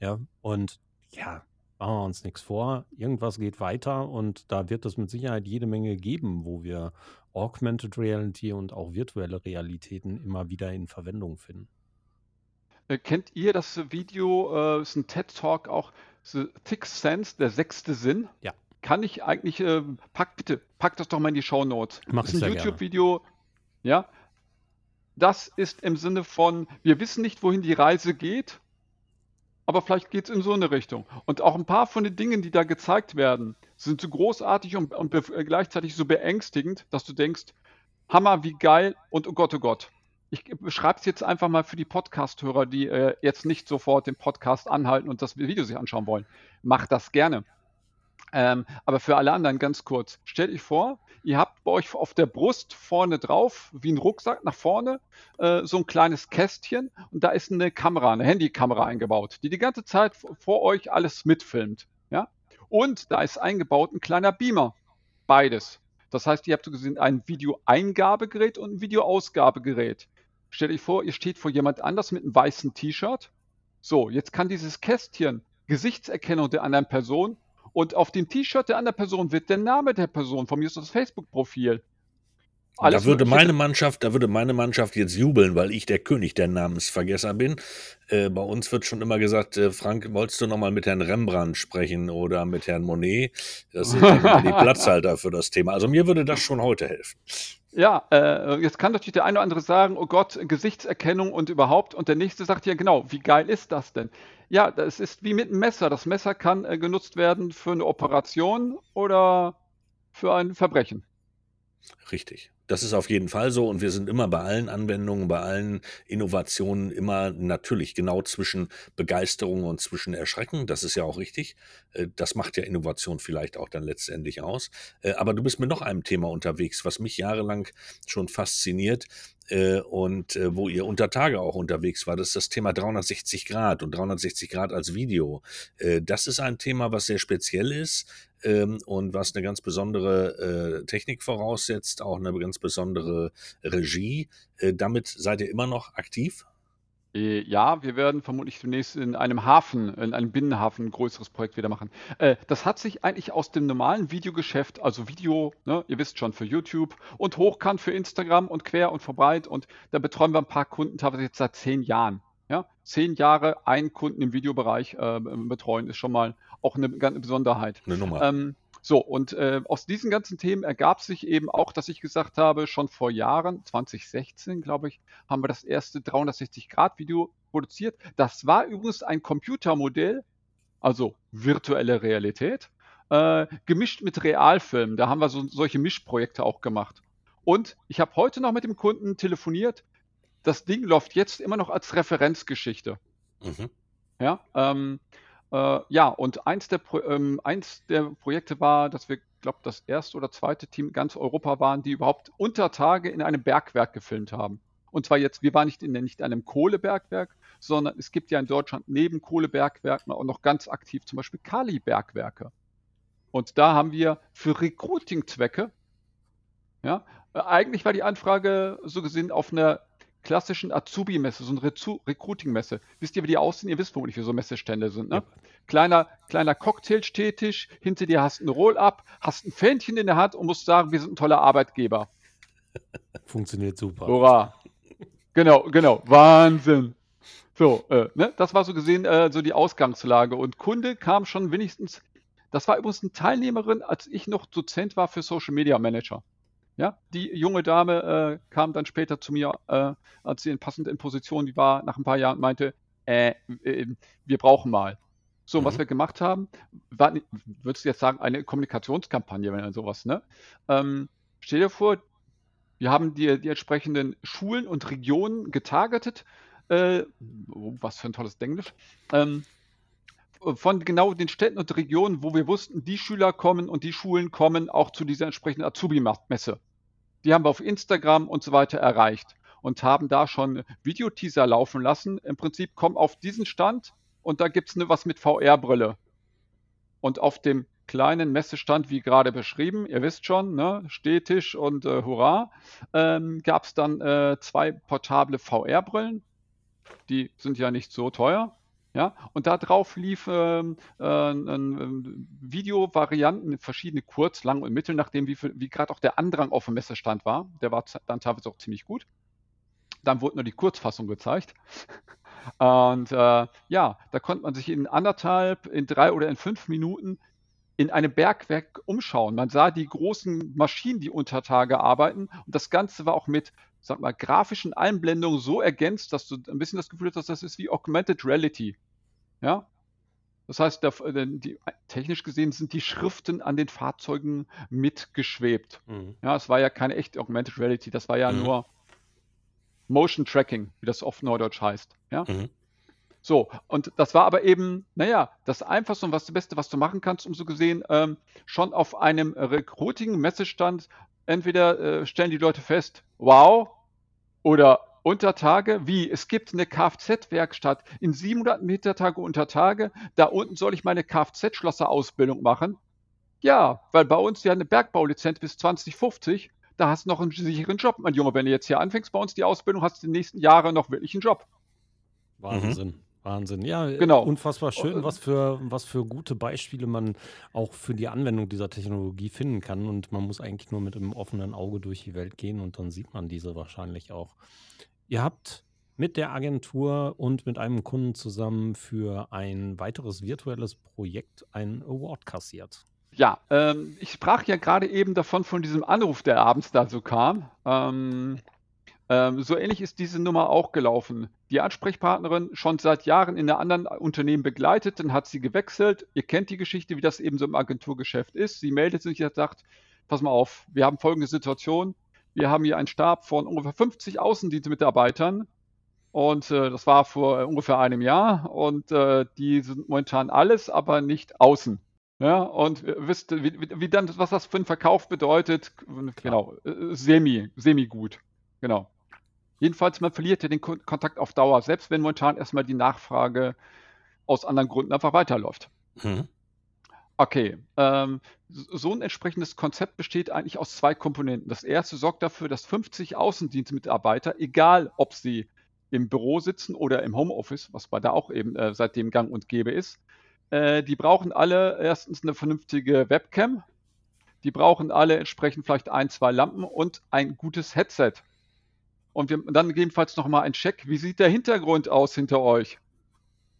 Ja, und ja, machen wir uns nichts vor. Irgendwas geht weiter und da wird es mit Sicherheit jede Menge geben, wo wir Augmented Reality und auch virtuelle Realitäten immer wieder in Verwendung finden. Äh, kennt ihr das Video, äh, ist ein TED Talk auch, The Sixth Sense, der sechste Sinn? Ja. kann ich eigentlich, äh, pack bitte, pack das doch mal in die Show Notes. Mach Das ist ein. YouTube-Video, ja. Das ist im Sinne von, wir wissen nicht, wohin die Reise geht, aber vielleicht geht es in so eine Richtung. Und auch ein paar von den Dingen, die da gezeigt werden, sind so großartig und, und äh, gleichzeitig so beängstigend, dass du denkst, Hammer, wie geil und oh Gott, oh Gott. Ich beschreibe es jetzt einfach mal für die Podcast-Hörer, die äh, jetzt nicht sofort den Podcast anhalten und das Video sich anschauen wollen. Macht das gerne. Ähm, aber für alle anderen ganz kurz. Stellt euch vor, ihr habt bei euch auf der Brust vorne drauf, wie ein Rucksack nach vorne, äh, so ein kleines Kästchen und da ist eine Kamera, eine Handykamera eingebaut, die die ganze Zeit vor euch alles mitfilmt. Ja? Und da ist eingebaut ein kleiner Beamer. Beides. Das heißt, ihr habt so gesehen ein Videoeingabegerät und ein Videoausgabegerät. Stellt euch vor, ihr steht vor jemand anders mit einem weißen T-Shirt. So, jetzt kann dieses Kästchen Gesichtserkennung der anderen Person und auf dem T-Shirt der anderen Person wird der Name der Person, von mir ist das Facebook-Profil. da würde meine Mannschaft, da würde meine Mannschaft jetzt jubeln, weil ich der König der Namensvergesser bin. Äh, bei uns wird schon immer gesagt, äh, Frank, wolltest du noch mal mit Herrn Rembrandt sprechen oder mit Herrn Monet? Das sind die Platzhalter für das Thema. Also mir würde das schon heute helfen. Ja, äh, jetzt kann natürlich der eine oder andere sagen, oh Gott, Gesichtserkennung und überhaupt. Und der nächste sagt ja genau, wie geil ist das denn? Ja, das ist wie mit einem Messer. Das Messer kann äh, genutzt werden für eine Operation oder für ein Verbrechen. Richtig. Das ist auf jeden Fall so und wir sind immer bei allen Anwendungen, bei allen Innovationen immer natürlich genau zwischen Begeisterung und zwischen Erschrecken. Das ist ja auch richtig. Äh, Das macht ja Innovation vielleicht auch dann letztendlich aus. Äh, Aber du bist mit noch einem Thema unterwegs, was mich jahrelang schon fasziniert äh, und wo ihr unter Tage auch unterwegs war. Das ist das Thema 360 Grad und 360 Grad als Video. Das ist ein Thema, was sehr speziell ist ähm, und was eine ganz besondere äh, Technik voraussetzt, auch eine ganz besondere Regie. Äh, damit seid ihr immer noch aktiv? Äh, Ja, wir werden vermutlich demnächst in einem Hafen, in einem Binnenhafen ein größeres Projekt wieder machen. Äh, das hat sich eigentlich aus dem normalen Videogeschäft, also Video, ne, ihr wisst schon, für YouTube und hochkant für Instagram und quer und verbreit und da betreuen wir ein paar Kunden teilweise jetzt seit zehn Jahren. Ja, zehn Jahre einen Kunden im Videobereich äh, betreuen ist schon mal auch eine ganz Besonderheit. Eine Nummer. Ähm, so, und äh, aus diesen ganzen Themen ergab sich eben auch, dass ich gesagt habe, schon vor Jahren, 2016, glaube ich, haben wir das erste 360-Grad-Video produziert. Das war übrigens ein Computermodell, also virtuelle Realität, äh, gemischt mit Realfilmen. Da haben wir so, solche Mischprojekte auch gemacht. Und ich habe heute noch mit dem Kunden telefoniert. Das Ding läuft jetzt immer noch als Referenzgeschichte. Mhm. Ja, ähm, äh, ja, und eins der, Pro ähm, eins der Projekte war, dass wir, glaube das erste oder zweite Team in ganz Europa waren, die überhaupt unter Tage in einem Bergwerk gefilmt haben. Und zwar jetzt, wir waren nicht in nicht einem Kohlebergwerk, sondern es gibt ja in Deutschland neben Kohlebergwerken auch noch ganz aktiv zum Beispiel Kali-Bergwerke. Und da haben wir für Recruiting-Zwecke, ja, äh, eigentlich war die Anfrage so gesehen auf einer klassischen Azubi-Messe, so eine Recruiting-Messe. Wisst ihr, wie die aussehen? Ihr wisst vermutlich, wie so Messestände sind. Ne? Ja. Kleiner, kleiner Cocktail-Stehtisch, hinter dir hast du ein Roll-Up, hast ein Fähnchen in der Hand und musst sagen, wir sind ein toller Arbeitgeber. Funktioniert super. Hurra. Genau, genau. Wahnsinn. So, äh, ne? das war so gesehen äh, so die Ausgangslage. Und Kunde kam schon wenigstens, das war übrigens eine Teilnehmerin, als ich noch Dozent war für Social Media Manager. Ja, die junge Dame äh, kam dann später zu mir, äh, als sie in passend in Position die war, nach ein paar Jahren und meinte, äh, äh, wir brauchen mal. So, und was Mhm. wir gemacht haben, war, würdest du jetzt sagen, eine Kommunikationskampagne, wenn sowas, ne? Ähm, stell dir vor, wir haben die, die entsprechenden Schulen und Regionen getargetet. Äh, oh, was für ein tolles Englisch. Ähm, von genau den Städten und Regionen, wo wir wussten, die Schüler kommen und die Schulen kommen auch zu dieser entsprechenden Azubi-Messe. Die haben wir auf Instagram und so weiter erreicht und haben da schon Videoteaser laufen lassen. Im Prinzip komm auf diesen Stand und da gibt es ne, was mit VR-Brille. Und auf dem kleinen Messestand, wie gerade beschrieben, ihr wisst schon, ne, Stehtisch und äh, Hurra, ähm, gab es dann äh, zwei portable VR-Brillen. Die sind ja nicht so teuer. Ja, und da drauf lief ähm, äh, ein, Videovarianten, verschiedene Kurz-, Lang- und Mittel, nachdem wie, wie gerade auch der Andrang auf dem Messestand war. Der war dann teilweise auch ziemlich gut. Dann wurde nur die Kurzfassung gezeigt. Und äh, ja, da konnte man sich in anderthalb, in drei oder in fünf Minuten in einem Bergwerk umschauen. Man sah die großen Maschinen, die unter Tage arbeiten. Und das Ganze war auch mit, sag mal, grafischen Einblendungen so ergänzt, dass du ein bisschen das Gefühl hast, dass das ist wie Augmented Reality. Ja? Das heißt, der, äh, die, technisch gesehen sind die Schriften an den Fahrzeugen mitgeschwebt. Mhm. Ja, es war ja keine echte Augmented Reality, das war ja mhm. nur Motion Tracking, wie das oft Neudeutsch heißt. Ja? Mhm. So, und das war aber eben, naja, das Einfachste und was das Beste, was du machen kannst, um so gesehen, ähm, schon auf einem Recruiting-Messestand, entweder äh, stellen die Leute fest, wow, oder unter Tage, wie, es gibt eine Kfz-Werkstatt in 700 Meter Tage unter Tage, da unten soll ich meine Kfz-Schlosser-Ausbildung machen. Ja, weil bei uns ja eine Bergbaulizenz bis 2050, da hast du noch einen sicheren Job, mein Junge. Wenn du jetzt hier anfängst bei uns die Ausbildung, hast du die nächsten Jahre noch wirklich einen Job. Wahnsinn. Mhm. Wahnsinn. Ja, genau. unfassbar schön, was für, was für gute Beispiele man auch für die Anwendung dieser Technologie finden kann. Und man muss eigentlich nur mit einem offenen Auge durch die Welt gehen und dann sieht man diese wahrscheinlich auch. Ihr habt mit der Agentur und mit einem Kunden zusammen für ein weiteres virtuelles Projekt einen Award kassiert. Ja, ähm, ich sprach ja gerade eben davon, von diesem Anruf, der abends da so kam. Ähm, ähm, so ähnlich ist diese Nummer auch gelaufen. Die Ansprechpartnerin schon seit Jahren in einem anderen Unternehmen begleitet, dann hat sie gewechselt. Ihr kennt die Geschichte, wie das eben so im Agenturgeschäft ist. Sie meldet sich und sagt, pass mal auf, wir haben folgende Situation. Wir haben hier einen Stab von ungefähr 50 Außendienstmitarbeitern und äh, das war vor äh, ungefähr einem Jahr und äh, die sind momentan alles, aber nicht außen. Ja, und wisst, wie, wie, dann, was das für einen Verkauf bedeutet, genau, äh, semi, semi gut. Genau. Jedenfalls, man verliert ja den Kontakt auf Dauer, selbst wenn momentan erstmal die Nachfrage aus anderen Gründen einfach weiterläuft. Mhm. Okay, ähm, so ein entsprechendes Konzept besteht eigentlich aus zwei Komponenten. Das erste sorgt dafür, dass 50 Außendienstmitarbeiter, egal ob sie im Büro sitzen oder im Homeoffice, was bei da auch eben äh, seitdem gang und gäbe ist, äh, die brauchen alle erstens eine vernünftige Webcam, die brauchen alle entsprechend vielleicht ein, zwei Lampen und ein gutes Headset. Und wir, dann gegebenenfalls nochmal ein Check. Wie sieht der Hintergrund aus hinter euch?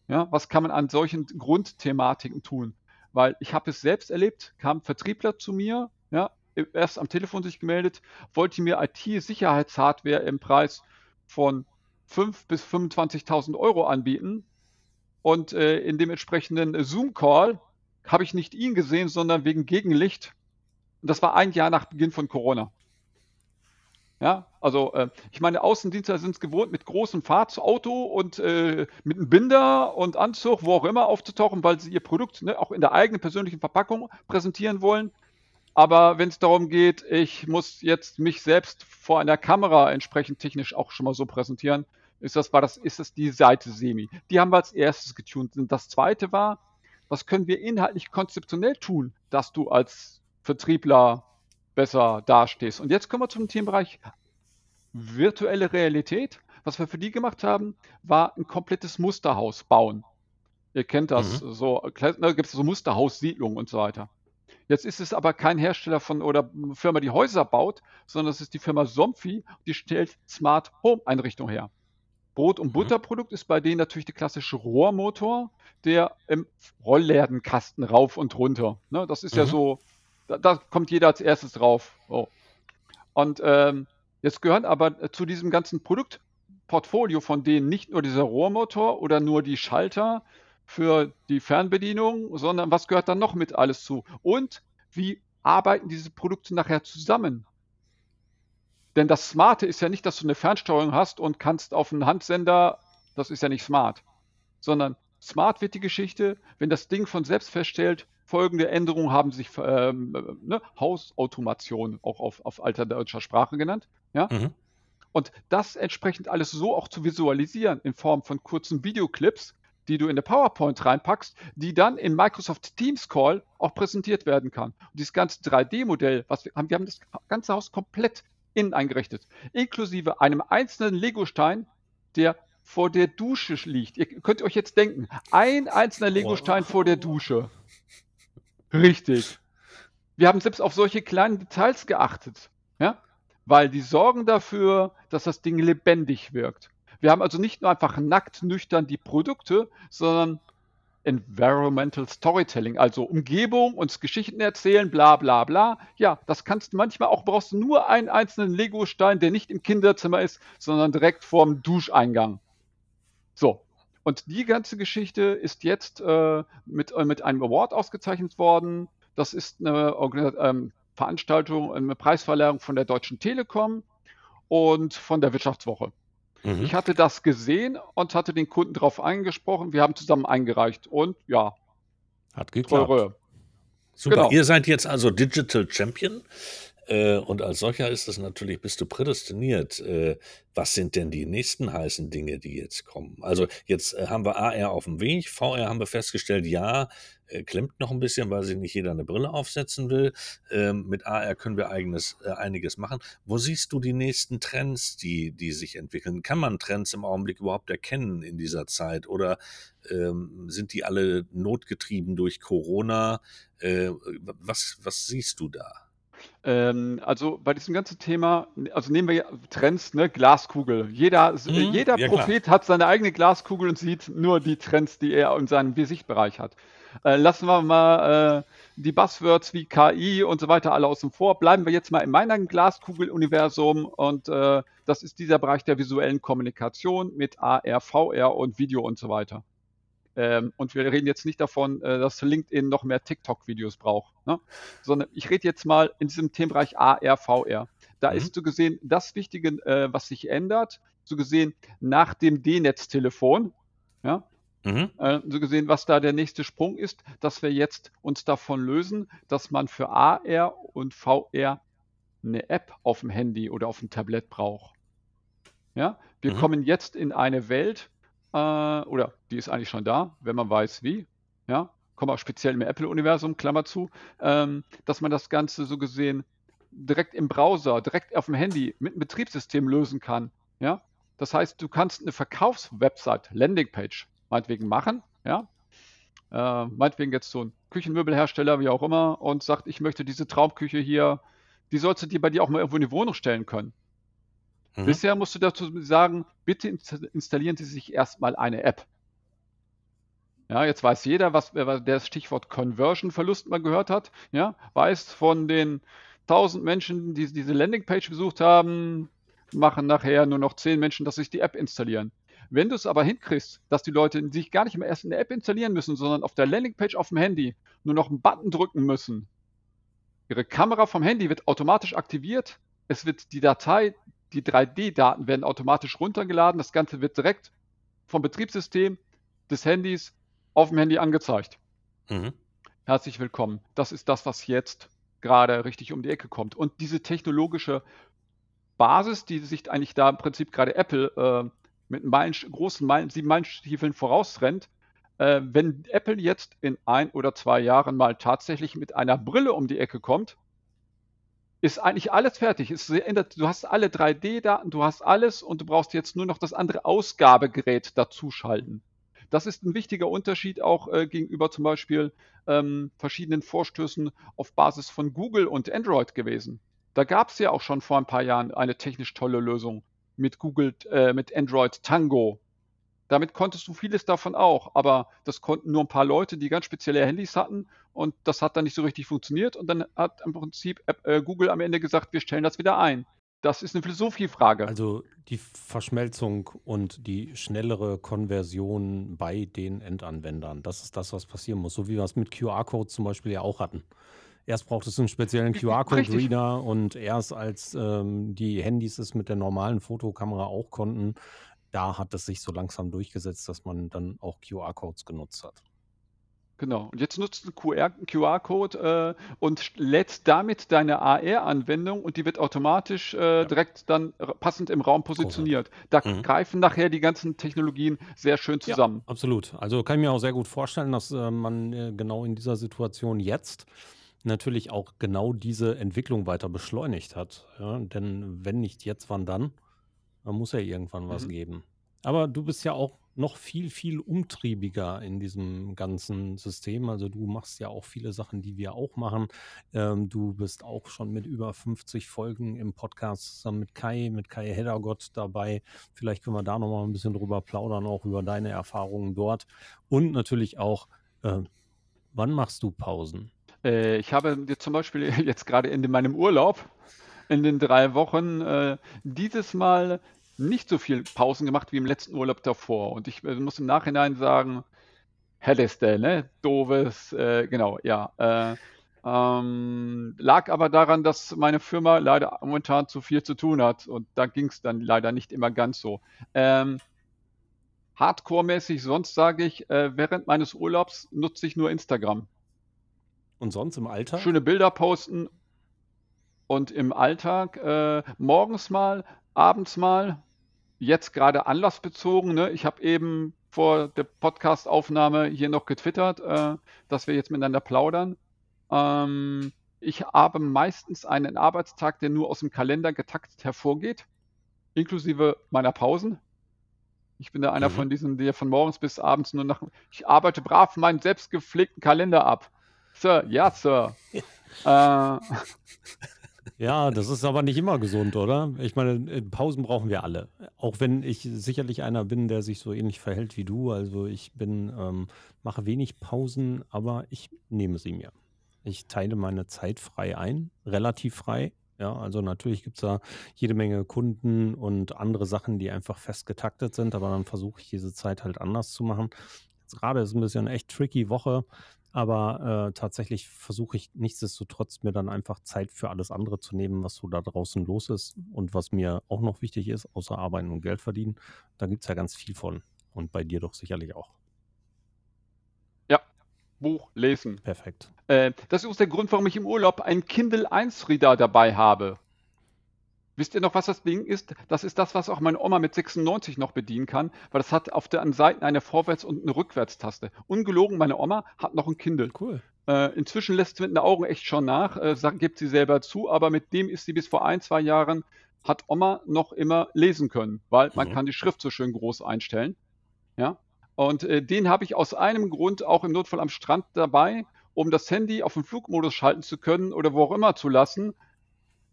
Ja, was kann man an solchen Grundthematiken tun? Weil ich habe es selbst erlebt, kam Vertriebler zu mir, ja, erst am Telefon sich gemeldet, wollte mir IT-Sicherheitshardware im Preis von 5.000 bis 25.000 Euro anbieten. Und äh, in dem entsprechenden Zoom-Call habe ich nicht ihn gesehen, sondern wegen Gegenlicht. Und das war ein Jahr nach Beginn von Corona. Ja, also äh, ich meine, Außendienstler sind es gewohnt, mit großem Fahrzeugauto und äh, mit einem Binder und Anzug, wo auch immer, aufzutauchen, weil sie ihr Produkt ne, auch in der eigenen persönlichen Verpackung präsentieren wollen. Aber wenn es darum geht, ich muss jetzt mich selbst vor einer Kamera entsprechend technisch auch schon mal so präsentieren, ist das, war das, ist das die Seite Semi. Die haben wir als erstes getunt. Und das zweite war, was können wir inhaltlich konzeptionell tun, dass du als Vertriebler besser dastehst. Und jetzt kommen wir zum Themenbereich virtuelle Realität. Was wir für die gemacht haben, war ein komplettes Musterhaus bauen. Ihr kennt das, mhm. so ne, gibt es so Musterhaussiedlungen und so weiter. Jetzt ist es aber kein Hersteller von oder Firma, die Häuser baut, sondern es ist die Firma Somfy, die stellt Smart Home Einrichtungen her. Brot- und mhm. Butterprodukt ist bei denen natürlich der klassische Rohrmotor, der im Rolllädenkasten rauf und runter. Ne, das ist mhm. ja so da, da, kommt jeder als erstes drauf. Oh. Und ähm, jetzt gehören aber zu diesem ganzen Produktportfolio von denen nicht nur dieser Rohrmotor oder nur die Schalter für die Fernbedienung, sondern was gehört dann noch mit alles zu? Und wie arbeiten diese Produkte nachher zusammen? Denn das Smarte ist ja nicht, dass du eine Fernsteuerung hast und kannst auf einen Handsender, das ist ja nicht smart, sondern smart wird die Geschichte, wenn das Ding von selbst feststellt, folgende Änderungen haben sich ähm, ne, Hausautomation auch auf, auf alter deutscher Sprache genannt. Ja? Mhm. Und das entsprechend alles so auch zu visualisieren in Form von kurzen Videoclips, die du in der PowerPoint reinpackst, die dann in Microsoft Teams Call auch präsentiert werden kann. Und dieses ganze 3D-Modell, was wir haben, wir haben das ganze Haus komplett innen eingerichtet, inklusive einem einzelnen Lego-Stein, der vor der Dusche liegt. Ihr könnt euch jetzt denken, ein einzelner Lego-Stein vor der Dusche. Richtig. Wir haben selbst auf solche kleinen Details geachtet, ja, weil die sorgen dafür, dass das Ding lebendig wirkt. Wir haben also nicht nur einfach nackt nüchtern die Produkte, sondern Environmental Storytelling, also Umgebung, uns Geschichten erzählen, bla bla bla. Ja, das kannst du manchmal auch, brauchst du nur einen einzelnen Lego-Stein, der nicht im Kinderzimmer ist, sondern direkt vorm Duscheingang. So. Und die ganze Geschichte ist jetzt äh, mit, äh, mit einem Award ausgezeichnet worden. Das ist eine ähm, Veranstaltung, eine Preisverleihung von der Deutschen Telekom und von der Wirtschaftswoche. Mhm. Ich hatte das gesehen und hatte den Kunden darauf angesprochen. Wir haben zusammen eingereicht und ja. Hat geklappt. Teure. Super. Genau. Ihr seid jetzt also Digital Champion. Äh, und als solcher ist es natürlich, bist du prädestiniert. Äh, was sind denn die nächsten heißen Dinge, die jetzt kommen? Also jetzt äh, haben wir AR auf dem Weg, VR haben wir festgestellt, ja, äh, klemmt noch ein bisschen, weil sich nicht jeder eine Brille aufsetzen will. Ähm, mit AR können wir eigenes, äh, einiges machen. Wo siehst du die nächsten Trends, die, die sich entwickeln? Kann man Trends im Augenblick überhaupt erkennen in dieser Zeit? Oder ähm, sind die alle notgetrieben durch Corona? Was, was siehst du da? Ähm, also bei diesem ganzen Thema, also nehmen wir Trends, ne, Glaskugel. Jeder, mhm. jeder ja, Prophet klar. hat seine eigene Glaskugel und sieht nur die Trends, die er in seinem Sichtbereich hat. Äh, lassen wir mal äh, die Buzzwords wie KI und so weiter alle außen vor. Bleiben wir jetzt mal in meinem Glaskugel-Universum und äh, das ist dieser Bereich der visuellen Kommunikation mit AR, VR und Video und so weiter. Ähm, und wir reden jetzt nicht davon, äh, dass LinkedIn noch mehr TikTok-Videos braucht, ne? sondern ich rede jetzt mal in diesem Themenbereich AR, VR. Da mhm. ist so gesehen das Wichtige, äh, was sich ändert, so gesehen nach dem D-Netz-Telefon, ja, Mhm. Äh, so gesehen, was da der nächste Sprung ist, dass wir jetzt uns davon lösen, dass man für AR und VR eine App auf dem Handy oder auf dem Tablet braucht. Ja, wir mhm. kommen jetzt in eine Welt, äh, oder die ist eigentlich schon da, wenn man weiß wie, ja, auch speziell im Apple-Universum, Klammer zu, ähm, dass man das Ganze so gesehen direkt im Browser, direkt auf dem Handy mit einem Betriebssystem lösen kann, ja. Das heißt, du kannst eine Verkaufswebsite, Landingpage, meinetwegen machen, ja. Äh, meinetwegen jetzt so ein Küchenmöbelhersteller, wie auch immer, und sagt, ich möchte diese Traumküche hier, die sollst du dir bei dir auch mal irgendwo in die Wohnung stellen können. Mhm. Bisher musst du dazu sagen, bitte installieren Sie sich erstmal eine App. Ja, jetzt weiß jeder, was wer das Stichwort Conversion-Verlust mal gehört hat. Ja, weiß von den 1000 Menschen, die diese Landingpage besucht haben, machen nachher nur noch 10 Menschen, dass sich die App installieren. Wenn du es aber hinkriegst, dass die Leute sich gar nicht mehr erst eine App installieren müssen, sondern auf der Landingpage auf dem Handy nur noch einen Button drücken müssen, ihre Kamera vom Handy wird automatisch aktiviert, es wird die Datei die 3D-Daten werden automatisch runtergeladen. Das Ganze wird direkt vom Betriebssystem des Handys auf dem Handy angezeigt. Mhm. Herzlich willkommen. Das ist das, was jetzt gerade richtig um die Ecke kommt. Und diese technologische Basis, die sich eigentlich da im Prinzip gerade Apple äh, mit Meilen, großen Meilen, sieben Meilenstiefeln vorausrennt, äh, wenn Apple jetzt in ein oder zwei Jahren mal tatsächlich mit einer Brille um die Ecke kommt, ist eigentlich alles fertig. Es ändert, du hast alle 3D-Daten, du hast alles und du brauchst jetzt nur noch das andere Ausgabegerät dazuschalten. Das ist ein wichtiger Unterschied auch äh, gegenüber zum Beispiel ähm, verschiedenen Vorstößen auf Basis von Google und Android gewesen. Da gab es ja auch schon vor ein paar Jahren eine technisch tolle Lösung mit Google, äh, mit Android Tango. Damit konntest du vieles davon auch, aber das konnten nur ein paar Leute, die ganz spezielle Handys hatten und das hat dann nicht so richtig funktioniert und dann hat im Prinzip äh, Google am Ende gesagt, wir stellen das wieder ein. Das ist eine Philosophiefrage. Also die Verschmelzung und die schnellere Konversion bei den Endanwendern, das ist das, was passieren muss. So wie wir es mit QR-Codes zum Beispiel ja auch hatten. Erst braucht es einen speziellen QR-Code-Reader und erst als ähm, die Handys es mit der normalen Fotokamera auch konnten, da hat es sich so langsam durchgesetzt, dass man dann auch QR-Codes genutzt hat. Genau. Und jetzt nutzt du einen QR-Code äh, und lädst damit deine AR-Anwendung und die wird automatisch äh, ja. direkt dann passend im Raum positioniert. Da mhm. greifen nachher die ganzen Technologien sehr schön zusammen. Ja, absolut. Also kann ich mir auch sehr gut vorstellen, dass äh, man äh, genau in dieser Situation jetzt natürlich auch genau diese Entwicklung weiter beschleunigt hat. Ja? Denn wenn nicht jetzt, wann dann? Da muss ja irgendwann was mhm. geben. Aber du bist ja auch noch viel, viel umtriebiger in diesem ganzen System. Also du machst ja auch viele Sachen, die wir auch machen. Ähm, du bist auch schon mit über 50 Folgen im Podcast zusammen mit Kai, mit Kai Heddergott dabei. Vielleicht können wir da nochmal ein bisschen drüber plaudern, auch über deine Erfahrungen dort. Und natürlich auch, äh, wann machst du Pausen? Äh, ich habe dir zum Beispiel jetzt gerade in meinem Urlaub in den drei Wochen äh, dieses Mal nicht so viel Pausen gemacht wie im letzten Urlaub davor. Und ich äh, muss im Nachhinein sagen, hätteste, ne? Doofes, äh, genau, ja. Äh, ähm, lag aber daran, dass meine Firma leider momentan zu viel zu tun hat und da ging es dann leider nicht immer ganz so. Ähm, Hardcore-mäßig, sonst sage ich, äh, während meines Urlaubs nutze ich nur Instagram. Und sonst im Alltag? Schöne Bilder posten und im Alltag äh, morgens mal, abends mal, jetzt gerade anlassbezogen. Ne? Ich habe eben vor der Podcast-Aufnahme hier noch getwittert, äh, dass wir jetzt miteinander plaudern. Ähm, ich habe meistens einen Arbeitstag, der nur aus dem Kalender getaktet hervorgeht, inklusive meiner Pausen. Ich bin da einer mhm. von diesen, der von morgens bis abends nur nach. Ich arbeite brav meinen selbstgepflegten Kalender ab. Sir, ja, Sir. äh, ja, das ist aber nicht immer gesund, oder? Ich meine, äh, Pausen brauchen wir alle. Auch wenn ich sicherlich einer bin, der sich so ähnlich verhält wie du. Also ich bin, ähm, mache wenig Pausen, aber ich nehme sie mir. Ich teile meine Zeit frei ein, relativ frei. Ja, also natürlich gibt es da jede Menge Kunden und andere Sachen, die einfach fest getaktet sind, aber dann versuche ich diese Zeit halt anders zu machen. Jetzt gerade ist ein bisschen echt tricky Woche. Aber äh, tatsächlich versuche ich nichtsdestotrotz mir dann einfach Zeit für alles andere zu nehmen, was so da draußen los ist und was mir auch noch wichtig ist, außer Arbeiten und Geld verdienen. Da gibt es ja ganz viel von. Und bei dir doch sicherlich auch. Ja, Buch lesen. Perfekt. Äh, das ist der Grund, warum ich im Urlaub einen Kindle 1 Reader dabei habe. Wisst ihr noch, was das Ding ist? Das ist das, was auch meine Oma mit 96 noch bedienen kann, weil das hat auf den Seiten eine Vorwärts- und eine Rückwärtstaste. Ungelogen, meine Oma hat noch ein Kindle. Cool. Äh, inzwischen lässt sie mit den Augen echt schon nach, äh, gibt sie selber zu, aber mit dem ist sie bis vor ein, zwei Jahren, hat Oma noch immer lesen können, weil man mhm. kann die Schrift so schön groß einstellen. Ja. Und äh, den habe ich aus einem Grund auch im Notfall am Strand dabei, um das Handy auf den Flugmodus schalten zu können oder wo auch immer zu lassen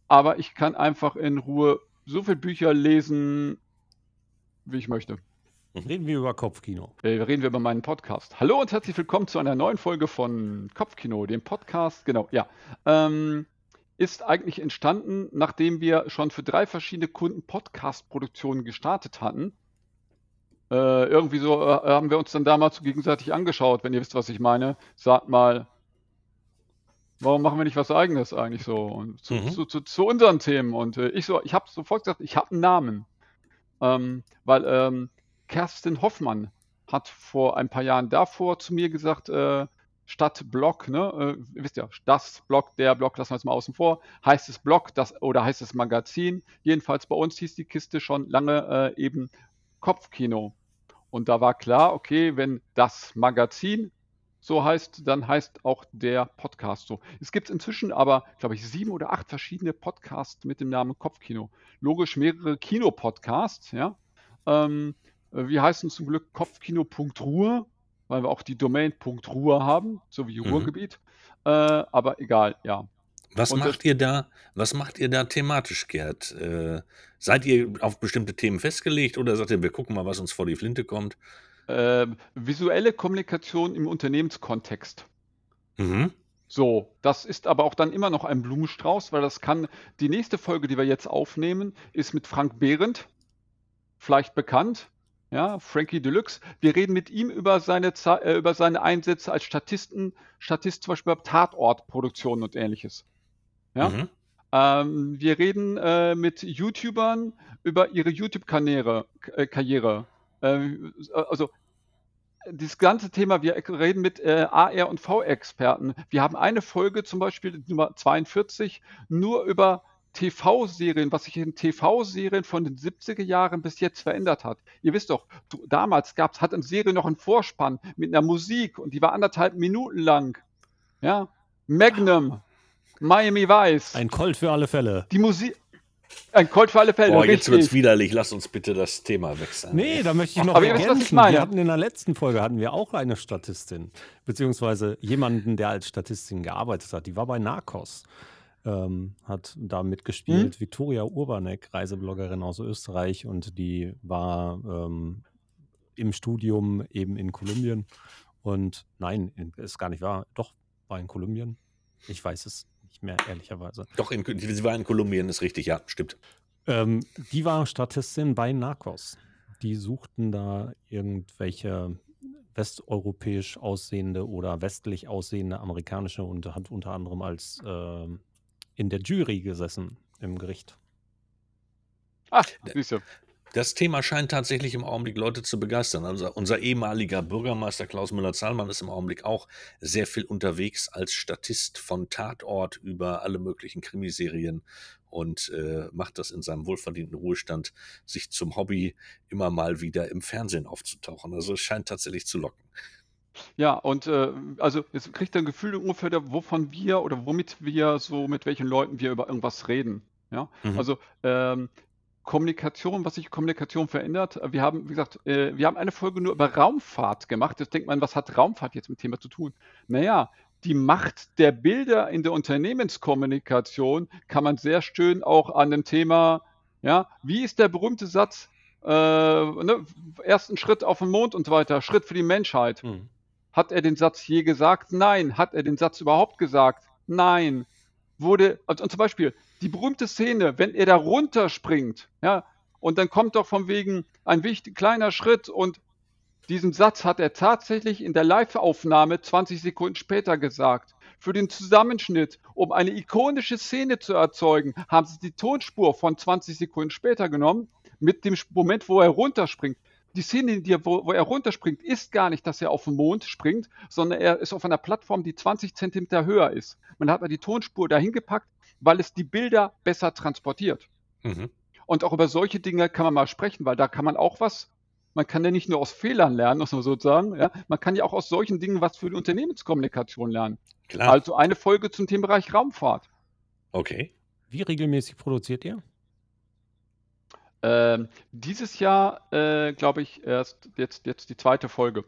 aber ich kann einfach in Ruhe so viele Bücher lesen, wie ich möchte. Reden wir über Kopfkino. Äh, reden wir über meinen Podcast. Hallo und herzlich willkommen zu einer neuen Folge von Kopfkino, dem Podcast. Genau, ja. Ähm, ist eigentlich entstanden, nachdem wir schon für drei verschiedene Kunden Podcast-Produktionen gestartet hatten. Äh, irgendwie so äh, haben wir uns dann damals gegenseitig angeschaut, wenn ihr wisst, was ich meine. Sagt mal, warum machen wir nicht was eigenes eigentlich so? Und zu, mhm. zu, zu, zu, unseren Themen. Und äh, ich so ich habe sofort gesagt ich habe einen Namen. Ähm, weil ähm, Kerstin Hoffmann hat vor ein paar Jahren davor zu mir gesagt äh, statt Blog ne äh, wisst ihr das Blog der Blog lassen wir jetzt mal außen vor. Heißt es Blog das oder heißt es Magazin? Jedenfalls bei uns hieß die Kiste schon lange äh, eben Kopfkino. Und da war klar okay wenn das Magazin so heißt, dann heißt auch der Podcast so. Es gibt inzwischen aber, glaube ich, sieben oder acht verschiedene Podcasts mit dem Namen Kopfkino. Logisch mehrere Kinopodcasts, ja. Ähm, wir heißen zum Glück Kopfkino.ruhr, weil wir auch die Domain .ruhr haben, so wie mhm. Ruhrgebiet. Äh, aber egal, ja. Was Und macht ihr da, was macht ihr da thematisch, Gerd? Äh, seid ihr auf bestimmte Themen festgelegt oder sagt ihr, wir gucken mal, was uns vor die Flinte kommt? Äh, visuelle Kommunikation im Unternehmenskontext. Mhm. So, das ist aber auch dann immer noch ein Blumenstrauß, weil das kann, die nächste Folge, die wir jetzt aufnehmen, ist mit Frank Behrendt, vielleicht bekannt, ja, Frankie Deluxe. Wir reden mit ihm über seine, äh, über seine Einsätze als Statisten, Statist zum Beispiel bei Tatortproduktionen und ähnliches. Ja. Mhm. Ähm, wir reden äh, mit YouTubern über ihre YouTube-Karriere. Äh, Karriere. Ähm, also das ganze Thema, wir reden mit äh, AR- und V-Experten. Wir haben eine Folge, zum Beispiel Nummer 42, nur über TV-Serien, was sich in TV-Serien von den 70er Jahren bis jetzt verändert hat. Ihr wisst doch, damals gab's, hat eine Serie noch einen Vorspann mit einer Musik und die war anderthalb Minuten lang. Ja, Magnum, Miami Vice. Ein Colt für alle Fälle. Die Musik, Ein Colt für alle Fälle. Boah, jetzt wird's widerlich. Lass uns bitte das Thema wechseln. Nee, da möchte ich noch Aber ihr wisst, was ich ergänzen. meine. Wir hatten in der letzten Folge hatten wir auch eine Statistin, beziehungsweise jemanden, der als Statistin gearbeitet hat. Die war bei Narcos, ähm, hat da mitgespielt. Viktoria Urbanek, Reisebloggerin aus Österreich, und die war ähm, im Studium eben in Kolumbien. Und nein, in- ist gar nicht wahr. Doch, war in Kolumbien. Ich weiß es nicht mehr, ehrlicherweise. Doch, in, sie war in Kolumbien, ist richtig, ja, stimmt. Ähm, die war Statistin bei Narcos. Die suchten da irgendwelche westeuropäisch aussehende oder westlich aussehende amerikanische und hat unter anderem als ähm, in der Jury gesessen im Gericht. Ah, siehst du. Das Thema scheint tatsächlich im Augenblick Leute zu begeistern. Unser, unser ehemaliger Bürgermeister Klaus Müller-Zahlmann ist im Augenblick auch sehr viel unterwegs als Statist von Tatort über alle möglichen Krimiserien und äh, macht das in seinem wohlverdienten Ruhestand, sich zum Hobby immer mal wieder im Fernsehen aufzutauchen. Also es scheint tatsächlich zu locken. Ja, und äh, also jetzt kriegt ihr ein Gefühl ungefähr, wovon wir oder womit wir so, mit welchen Leuten wir über irgendwas reden. Ja, Mhm. also ähm, Kommunikation, was sich Kommunikation verändert. Wir haben, wie gesagt, äh, wir haben eine Folge nur über Raumfahrt gemacht. Jetzt denkt man, was hat Raumfahrt jetzt mit dem Thema zu tun? Naja, die Macht der Bilder in der Unternehmenskommunikation kann man sehr schön auch an dem Thema, ja, wie ist der berühmte Satz, äh, ne, ersten Schritt auf den Mond und so weiter, Schritt für die Menschheit. Hm. Hat er den Satz je gesagt? Nein. Hat er den Satz überhaupt gesagt? Nein. Wurde, und zum Beispiel die berühmte Szene, wenn er da runterspringt, ja, und dann kommt doch von wegen ein wichtig, kleiner Schritt und diesen Satz hat er tatsächlich in der Live-Aufnahme 20 Sekunden später gesagt. Für den Zusammenschnitt, um eine ikonische Szene zu erzeugen, haben sie die Tonspur von 20 Sekunden später genommen, mit dem Moment, wo er runterspringt. Die Szene, die, er- wo, wo er runterspringt, ist gar nicht, dass er auf den Mond springt, sondern er ist auf einer Plattform, die 20 Zentimeter höher ist. Man hat mal die Tonspur dahin gepackt, weil es die Bilder besser transportiert. Mhm. Und auch über solche Dinge kann man mal sprechen, weil da kann man auch was, man kann ja nicht nur aus Fehlern lernen, muss man sozusagen, ja, man kann ja auch aus solchen Dingen was für die Unternehmenskommunikation lernen. Klar. Also eine Folge zum Themenbereich Raumfahrt. okay. Wie regelmäßig produziert ihr? Ähm, dieses Jahr, äh, glaube ich, erst jetzt, jetzt die zweite Folge.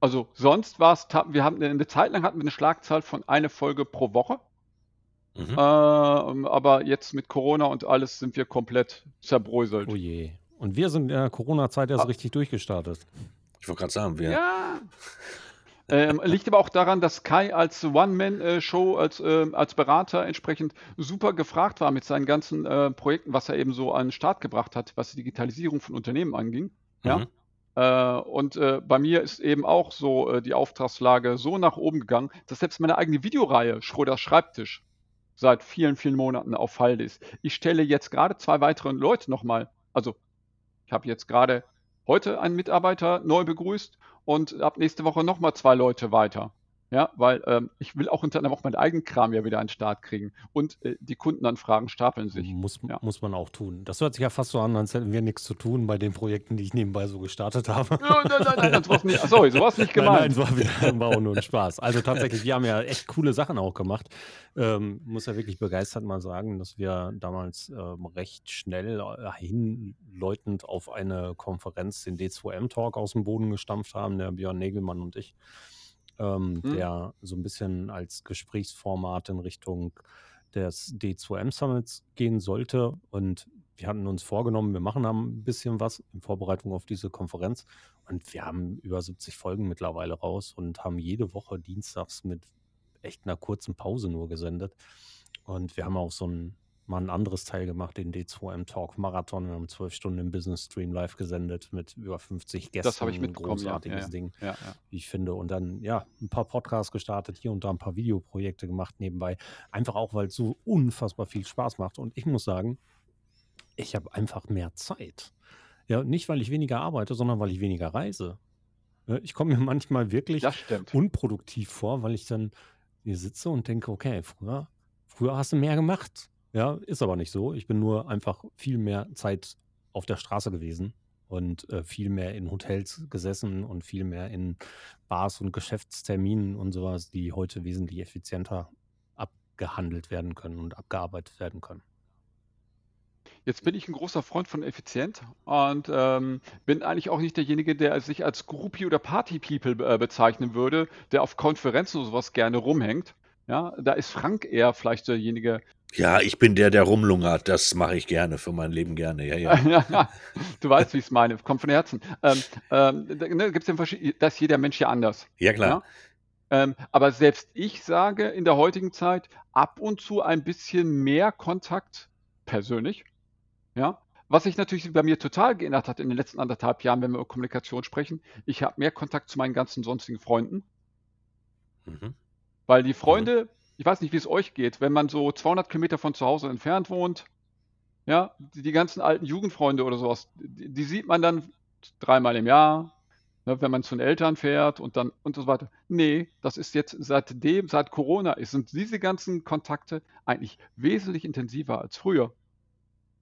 Also sonst war es, wir haben eine Zeit lang hatten wir eine Schlagzahl von eine Folge pro Woche. Mhm. Ähm, aber jetzt mit Corona und alles sind wir komplett zerbröselt. Oh je. Und wir sind in der Corona-Zeit erst Ah. richtig durchgestartet. Ich wollte gerade sagen, wir. Ja. Ähm, liegt aber auch daran, dass Kai als One-Man-Show, als, ähm, als Berater entsprechend super gefragt war mit seinen ganzen äh, Projekten, was er eben so an den Start gebracht hat, was die Digitalisierung von Unternehmen anging. Ja. Mhm. Äh, und äh, bei mir ist eben auch so äh, die Auftragslage so nach oben gegangen, dass selbst meine eigene Videoreihe Schröders Schreibtisch seit vielen, vielen Monaten auf Halde ist. Ich stelle jetzt gerade zwei weitere Leute nochmal, also ich habe jetzt gerade heute einen Mitarbeiter neu begrüßt und ab nächste Woche nochmal zwei Leute weiter. Ja, weil ähm, ich will auch unter anderem auch meinen eigenen Kram ja wieder an den Start kriegen. Und äh, die Kundenanfragen stapeln sich. Muss, Ja. muss man auch tun. Das hört sich ja fast so an, als hätten wir nichts zu tun bei den Projekten, die ich nebenbei so gestartet habe. Ja, nein, nein, nein, sowas nicht. Sorry, sowas nicht Nein, nein, gemeint. es war, wieder, war auch nur ein Spaß. Also tatsächlich, wir haben ja echt coole Sachen auch gemacht. Ähm, muss ja wirklich begeistert mal sagen, dass wir damals ähm, recht schnell äh, hinläutend auf eine Konferenz, den D2M-Talk aus dem Boden gestampft haben, der Björn Negelmann und ich, ähm, Hm. der so ein bisschen als Gesprächsformat in Richtung des D2M-Summits gehen sollte. Und wir hatten uns vorgenommen, wir machen da ein bisschen was in Vorbereitung auf diese Konferenz. Und wir haben über 70 Folgen mittlerweile raus und haben jede Woche dienstags mit echt einer kurzen Pause nur gesendet. Und wir haben auch so ein, mal ein anderes Teil gemacht, den D2M Talk Marathon. Wir haben zwölf Stunden im Business Stream live gesendet mit über 50 Gästen. Das habe ich mitbekommen, ja. Großartiges ja, ja. Ding Ja, wie ich finde. Und dann, ja, ein paar Podcasts gestartet, hier und da ein paar Videoprojekte gemacht nebenbei. Einfach auch, weil es so unfassbar viel Spaß macht. Und ich muss sagen, ich habe einfach mehr Zeit. Ja, nicht, weil ich weniger arbeite, sondern weil ich weniger reise. Ich komme mir manchmal wirklich unproduktiv vor, weil ich dann hier sitze und denke, okay, früher, früher hast du mehr gemacht. Ja, ist aber nicht so. Ich bin nur einfach viel mehr Zeit auf der Straße gewesen und äh, viel mehr in Hotels gesessen und viel mehr in Bars und Geschäftsterminen und sowas, die heute wesentlich effizienter abgehandelt werden können und abgearbeitet werden können. Jetzt bin ich ein großer Freund von effizient und, ähm, bin eigentlich auch nicht derjenige, der sich als Groupie oder Party-People äh, bezeichnen würde, der auf Konferenzen oder so gerne rumhängt. Ja, da ist Frank eher vielleicht derjenige Ja, ich bin der, der rumlungert. Das mache ich gerne, für mein Leben gerne. Ja, ja. Du weißt, wie ich's meine, kommt von Herzen. Ähm, ähm, da, ne, gibt's ja verschie da ist jeder Mensch ja anders, Ja, klar. ja? Ähm, aber selbst ich sage in der heutigen Zeit ab und zu ein bisschen mehr Kontakt persönlich, ja? Was sich natürlich bei mir total geändert hat in den letzten anderthalb Jahren, wenn wir über Kommunikation sprechen. Ich habe mehr Kontakt zu meinen ganzen sonstigen Freunden. Mhm. Weil die Mhm. Ich weiß nicht, wie es euch geht, wenn man so 200 Kilometer von zu Hause entfernt wohnt, ja, die die ganzen alten Jugendfreunde oder so was, die die sieht man dann dreimal im Jahr, ne, wenn man zu den Eltern fährt und dann und so weiter. Ne, das ist jetzt seitdem seit Corona sind diese ganzen Kontakte eigentlich wesentlich intensiver als früher.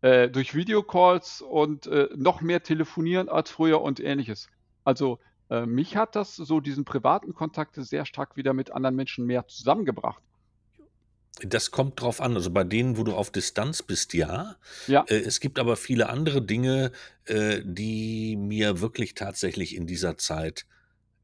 Äh, durch Videocalls und, äh, noch mehr telefonieren als früher und Ähnliches. Also, äh, mich hat das so diesen privaten Kontakte sehr stark wieder mit anderen Menschen mehr zusammengebracht. Das kommt drauf an. Also, bei denen, wo du auf Distanz bist, ja. Ja. Äh, es gibt aber viele andere Dinge, äh, die mir wirklich tatsächlich in dieser Zeit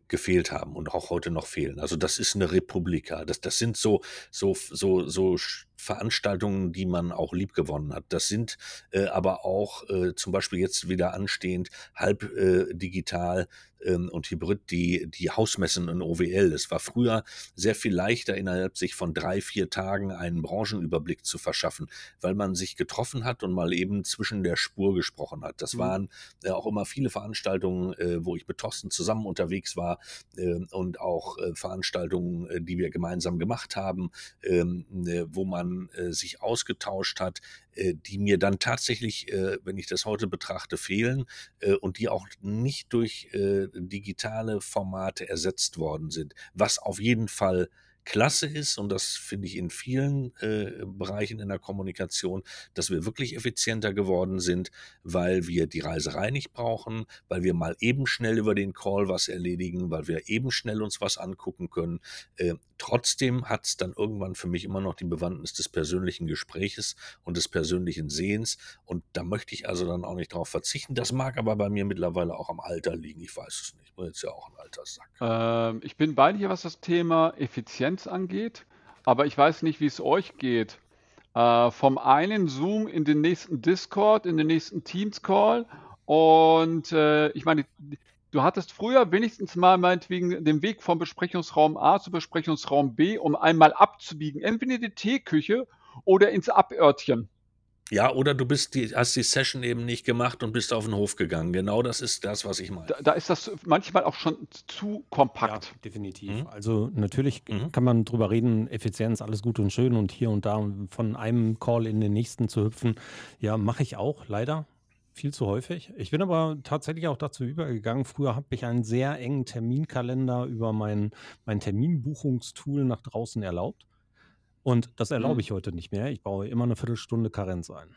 gefehlt haben und auch heute noch fehlen. Also, das ist 'ne Republika. Das das sind so so so so Veranstaltungen, die man auch liebgewonnen hat. Das sind, äh, aber auch, äh, zum Beispiel jetzt wieder anstehend halb, äh, digital, ähm, und hybrid die die Hausmessen in OWL. Es war früher sehr viel leichter, innerhalb sich von 3, 4 Tagen einen Branchenüberblick zu verschaffen, weil man sich getroffen hat und mal eben zwischen der Spur gesprochen hat. Das Mhm. waren, äh, auch immer viele Veranstaltungen, äh, wo ich mit Thorsten zusammen unterwegs war, ähm, und auch, äh, Veranstaltungen, äh, die wir gemeinsam gemacht haben, äh, wo man, äh, sich ausgetauscht hat, äh, die mir dann tatsächlich, äh, wenn ich das heute betrachte, fehlen, äh, und die auch nicht durch, äh, digitale Formate ersetzt worden sind. Was auf jeden Fall klasse ist, und das finde ich in vielen, äh, Bereichen in der Kommunikation, dass wir wirklich effizienter geworden sind, weil wir die Reiserei nicht brauchen, weil wir mal eben schnell über den Call was erledigen, weil wir eben schnell uns was angucken können. Äh, trotzdem hat's dann irgendwann für mich immer noch die Bewandtnis des persönlichen Gespräches und des persönlichen Sehens, und da möchte ich also dann auch nicht drauf verzichten. Das mag aber bei mir mittlerweile auch am Alter liegen. Ich weiß es nicht. Ich bin jetzt ja auch 'n alter Sack. Ähm, ich bin bei dir, was das Thema Effizienz angeht, aber ich weiß nicht, wie's euch geht. Äh, vom einen Zoom in den nächsten Discord, in den nächsten Teams-Call und, äh, ich meine, du hattest früher wenigstens mal meinetwegen den Weg vom Besprechungsraum A zu Besprechungsraum B, um einmal abzubiegen, entweder in die Teeküche oder ins Abörtchen. Ja, oder du bist die hast die Session eben nicht gemacht und bist auf 'n Hof gegangen. Genau das ist das, was ich meine. Da da ist das manchmal auch schon zu Ja, kompakt. definitiv. Mhm. Also, natürlich Mhm. kann man drüber reden, Effizienz, alles gut und schön und hier und da von einem Call in den nächsten zu hüpfen. Ja, mache ich auch leider viel zu häufig. Ich bin aber tatsächlich auch dazu übergegangen früher habe ich einen sehr engen Terminkalender über mein mein Terminbuchungstool nach draußen erlaubt. Und das erlaube Mhm. ich heute nicht mehr. Ich baue immer 'ne Viertelstunde Karenz ein.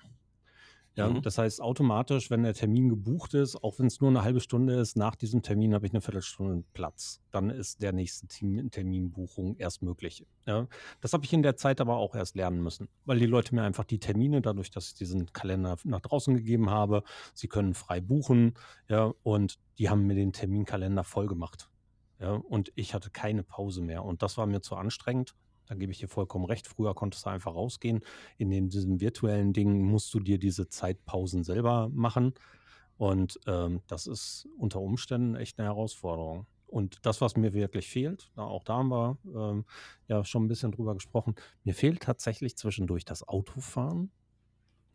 Ja, Mhm. das heißt automatisch, wenn der Termin gebucht ist, auch wenn's nur 'ne halbe Stunde ist, nach diesem Termin habe ich 'ne Viertelstunde Platz. Dann ist der nächste Termin Terminbuchung erst möglich, ja? Das habe ich in der Zeit aber auch erst lernen müssen, weil die Leute mir einfach die Termine dadurch, dass ich diesen Kalender nach draußen gegeben habe sie können frei buchen, ja, und die haben mir den Terminkalender vollgemacht, ja? Und ich hatte keine Pause mehr und das war mir zu anstrengend. Da gebe ich dir vollkommen recht. Früher konntest du einfach rausgehen. In den diesem virtuellen Ding musst du dir diese Zeitpausen selber machen und, ähm, das ist unter Umständen echt 'ne Herausforderung. Und das, was mir wirklich fehlt, auch da haben wir, ähm, ja schon 'n bisschen drüber gesprochen, mir fehlt tatsächlich zwischendurch das Autofahren,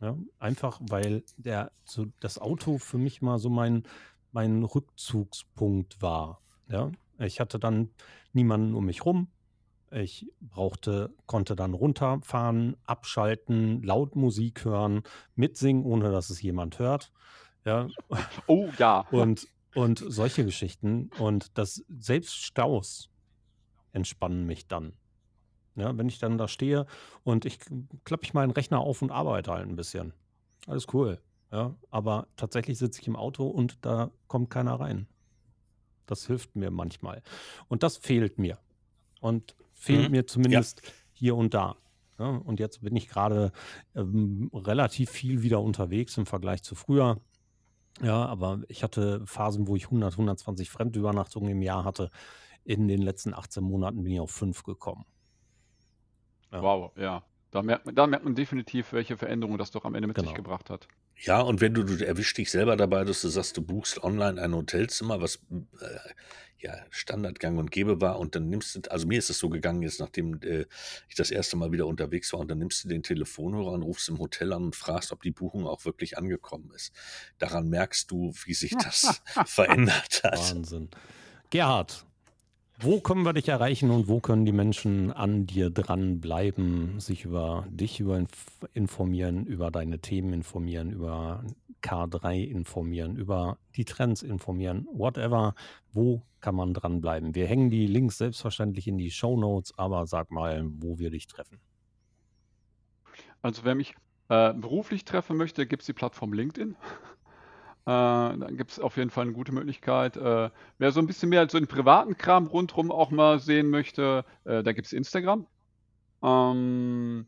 ja? Einfach, weil der so das Auto für mich mal so mein mein Rückzugspunkt war, ja? Ich hatte dann niemanden um mich rum. Ich brauchte konnte dann runterfahren, abschalten, laut Musik hören, mitsingen, ohne dass es jemand hört, ja? Oh ja. Und und solche Geschichten. Und das selbst Staus entspannen mich dann. Ja, wenn ich dann da stehe und ich klappe ich meinen Rechner auf und arbeite halt 'n bisschen. Alles cool, ja? Aber tatsächlich sitze ich im Auto und da kommt keiner rein. Das hilft mir manchmal. Und das fehlt mir und fehlt Mhm. mir Ja. zumindest hier und da, Ja, und jetzt bin ich gerade ähm, relativ viel wieder unterwegs im Vergleich zu früher. Ja, aber ich hatte Phasen, wo ich 100, 120 Fremdübernachtungen im Jahr hatte. In den letzten 18 Monaten bin ich auf fünf gekommen. Ja. Wow, ja. Da merkt, man, da merkt man definitiv, welche Veränderung das doch am Ende mit genau. sich gebracht hat. Ja, und wenn du, du erwischst dich selber dabei, dass du sagst, du buchst online ein Hotelzimmer, was äh, ja Standardgang und Gäbe war, und dann nimmst du, also mir ist es so gegangen jetzt, nachdem äh, ich das erste Mal wieder unterwegs war, und dann nimmst du den Telefonhörer und rufst im Hotel an und fragst, ob die Buchung auch wirklich angekommen ist. Daran merkst du, wie sich das verändert hat. Wahnsinn. Gerhard, wo können wir dich erreichen und wo können die Menschen an dir dranbleiben, sich über dich über informieren, über deine Themen informieren, über K3 informieren, über die Trends informieren, whatever. Wo kann man dranbleiben? Wir hängen die Links selbstverständlich in die Show Notes, aber sag mal, wo wir dich treffen. Also wer mich äh, beruflich treffen möchte, gibt es die Plattform LinkedIn. Äh, dann gibt es auf jeden Fall eine gute Möglichkeit. Äh, wer so ein bisschen mehr so den privaten Kram rundherum auch mal sehen möchte, äh, da gibt es Instagram. Ähm,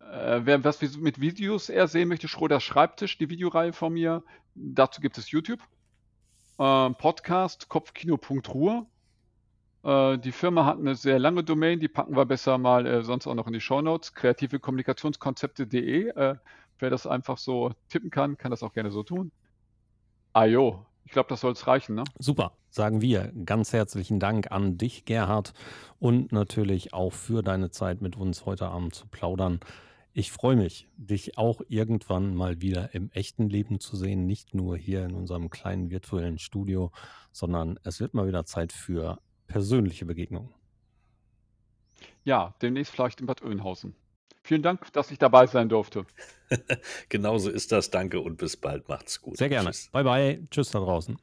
äh, wer was mit Videos eher sehen möchte, Schröder Schreibtisch, die Videoreihe von mir. Dazu gibt es YouTube. Ähm, Podcast, Kopfkino.ruhe. Äh, die Firma hat eine sehr lange Domain, die packen wir besser mal äh, sonst auch noch in die Show Notes. Kreativekommunikationskonzepte.de. wer das einfach so tippen kann, kann das auch gerne so tun. Ajo, ich glaube, das soll es reichen, ne? Super, sagen wir. Ganz herzlichen Dank an dich, Gerhard, und natürlich auch für deine Zeit mit uns heute Abend zu plaudern. Ich freue mich, dich auch irgendwann mal wieder im echten Leben zu sehen, nicht nur hier in unserem kleinen virtuellen Studio, sondern es wird mal wieder Zeit für persönliche Begegnungen. Ja, demnächst vielleicht in Bad Oeynhausen. Vielen Dank, dass ich dabei sein durfte. Genauso ist das. Danke und bis bald. Macht's gut. Sehr gerne. Tschüss. Bye bye. Tschüss da draußen.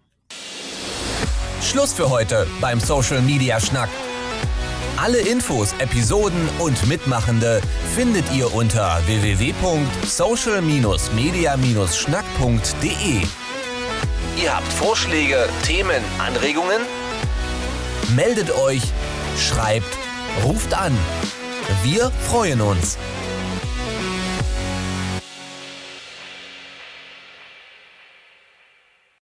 Schluss für heute beim Social Media Schnack. Alle Infos, Episoden und Mitmachende findet ihr unter www.social-media-schnack.de. Ihr habt Vorschläge, Themen, Anregungen? Meldet euch, schreibt, ruft an. Wir freuen uns.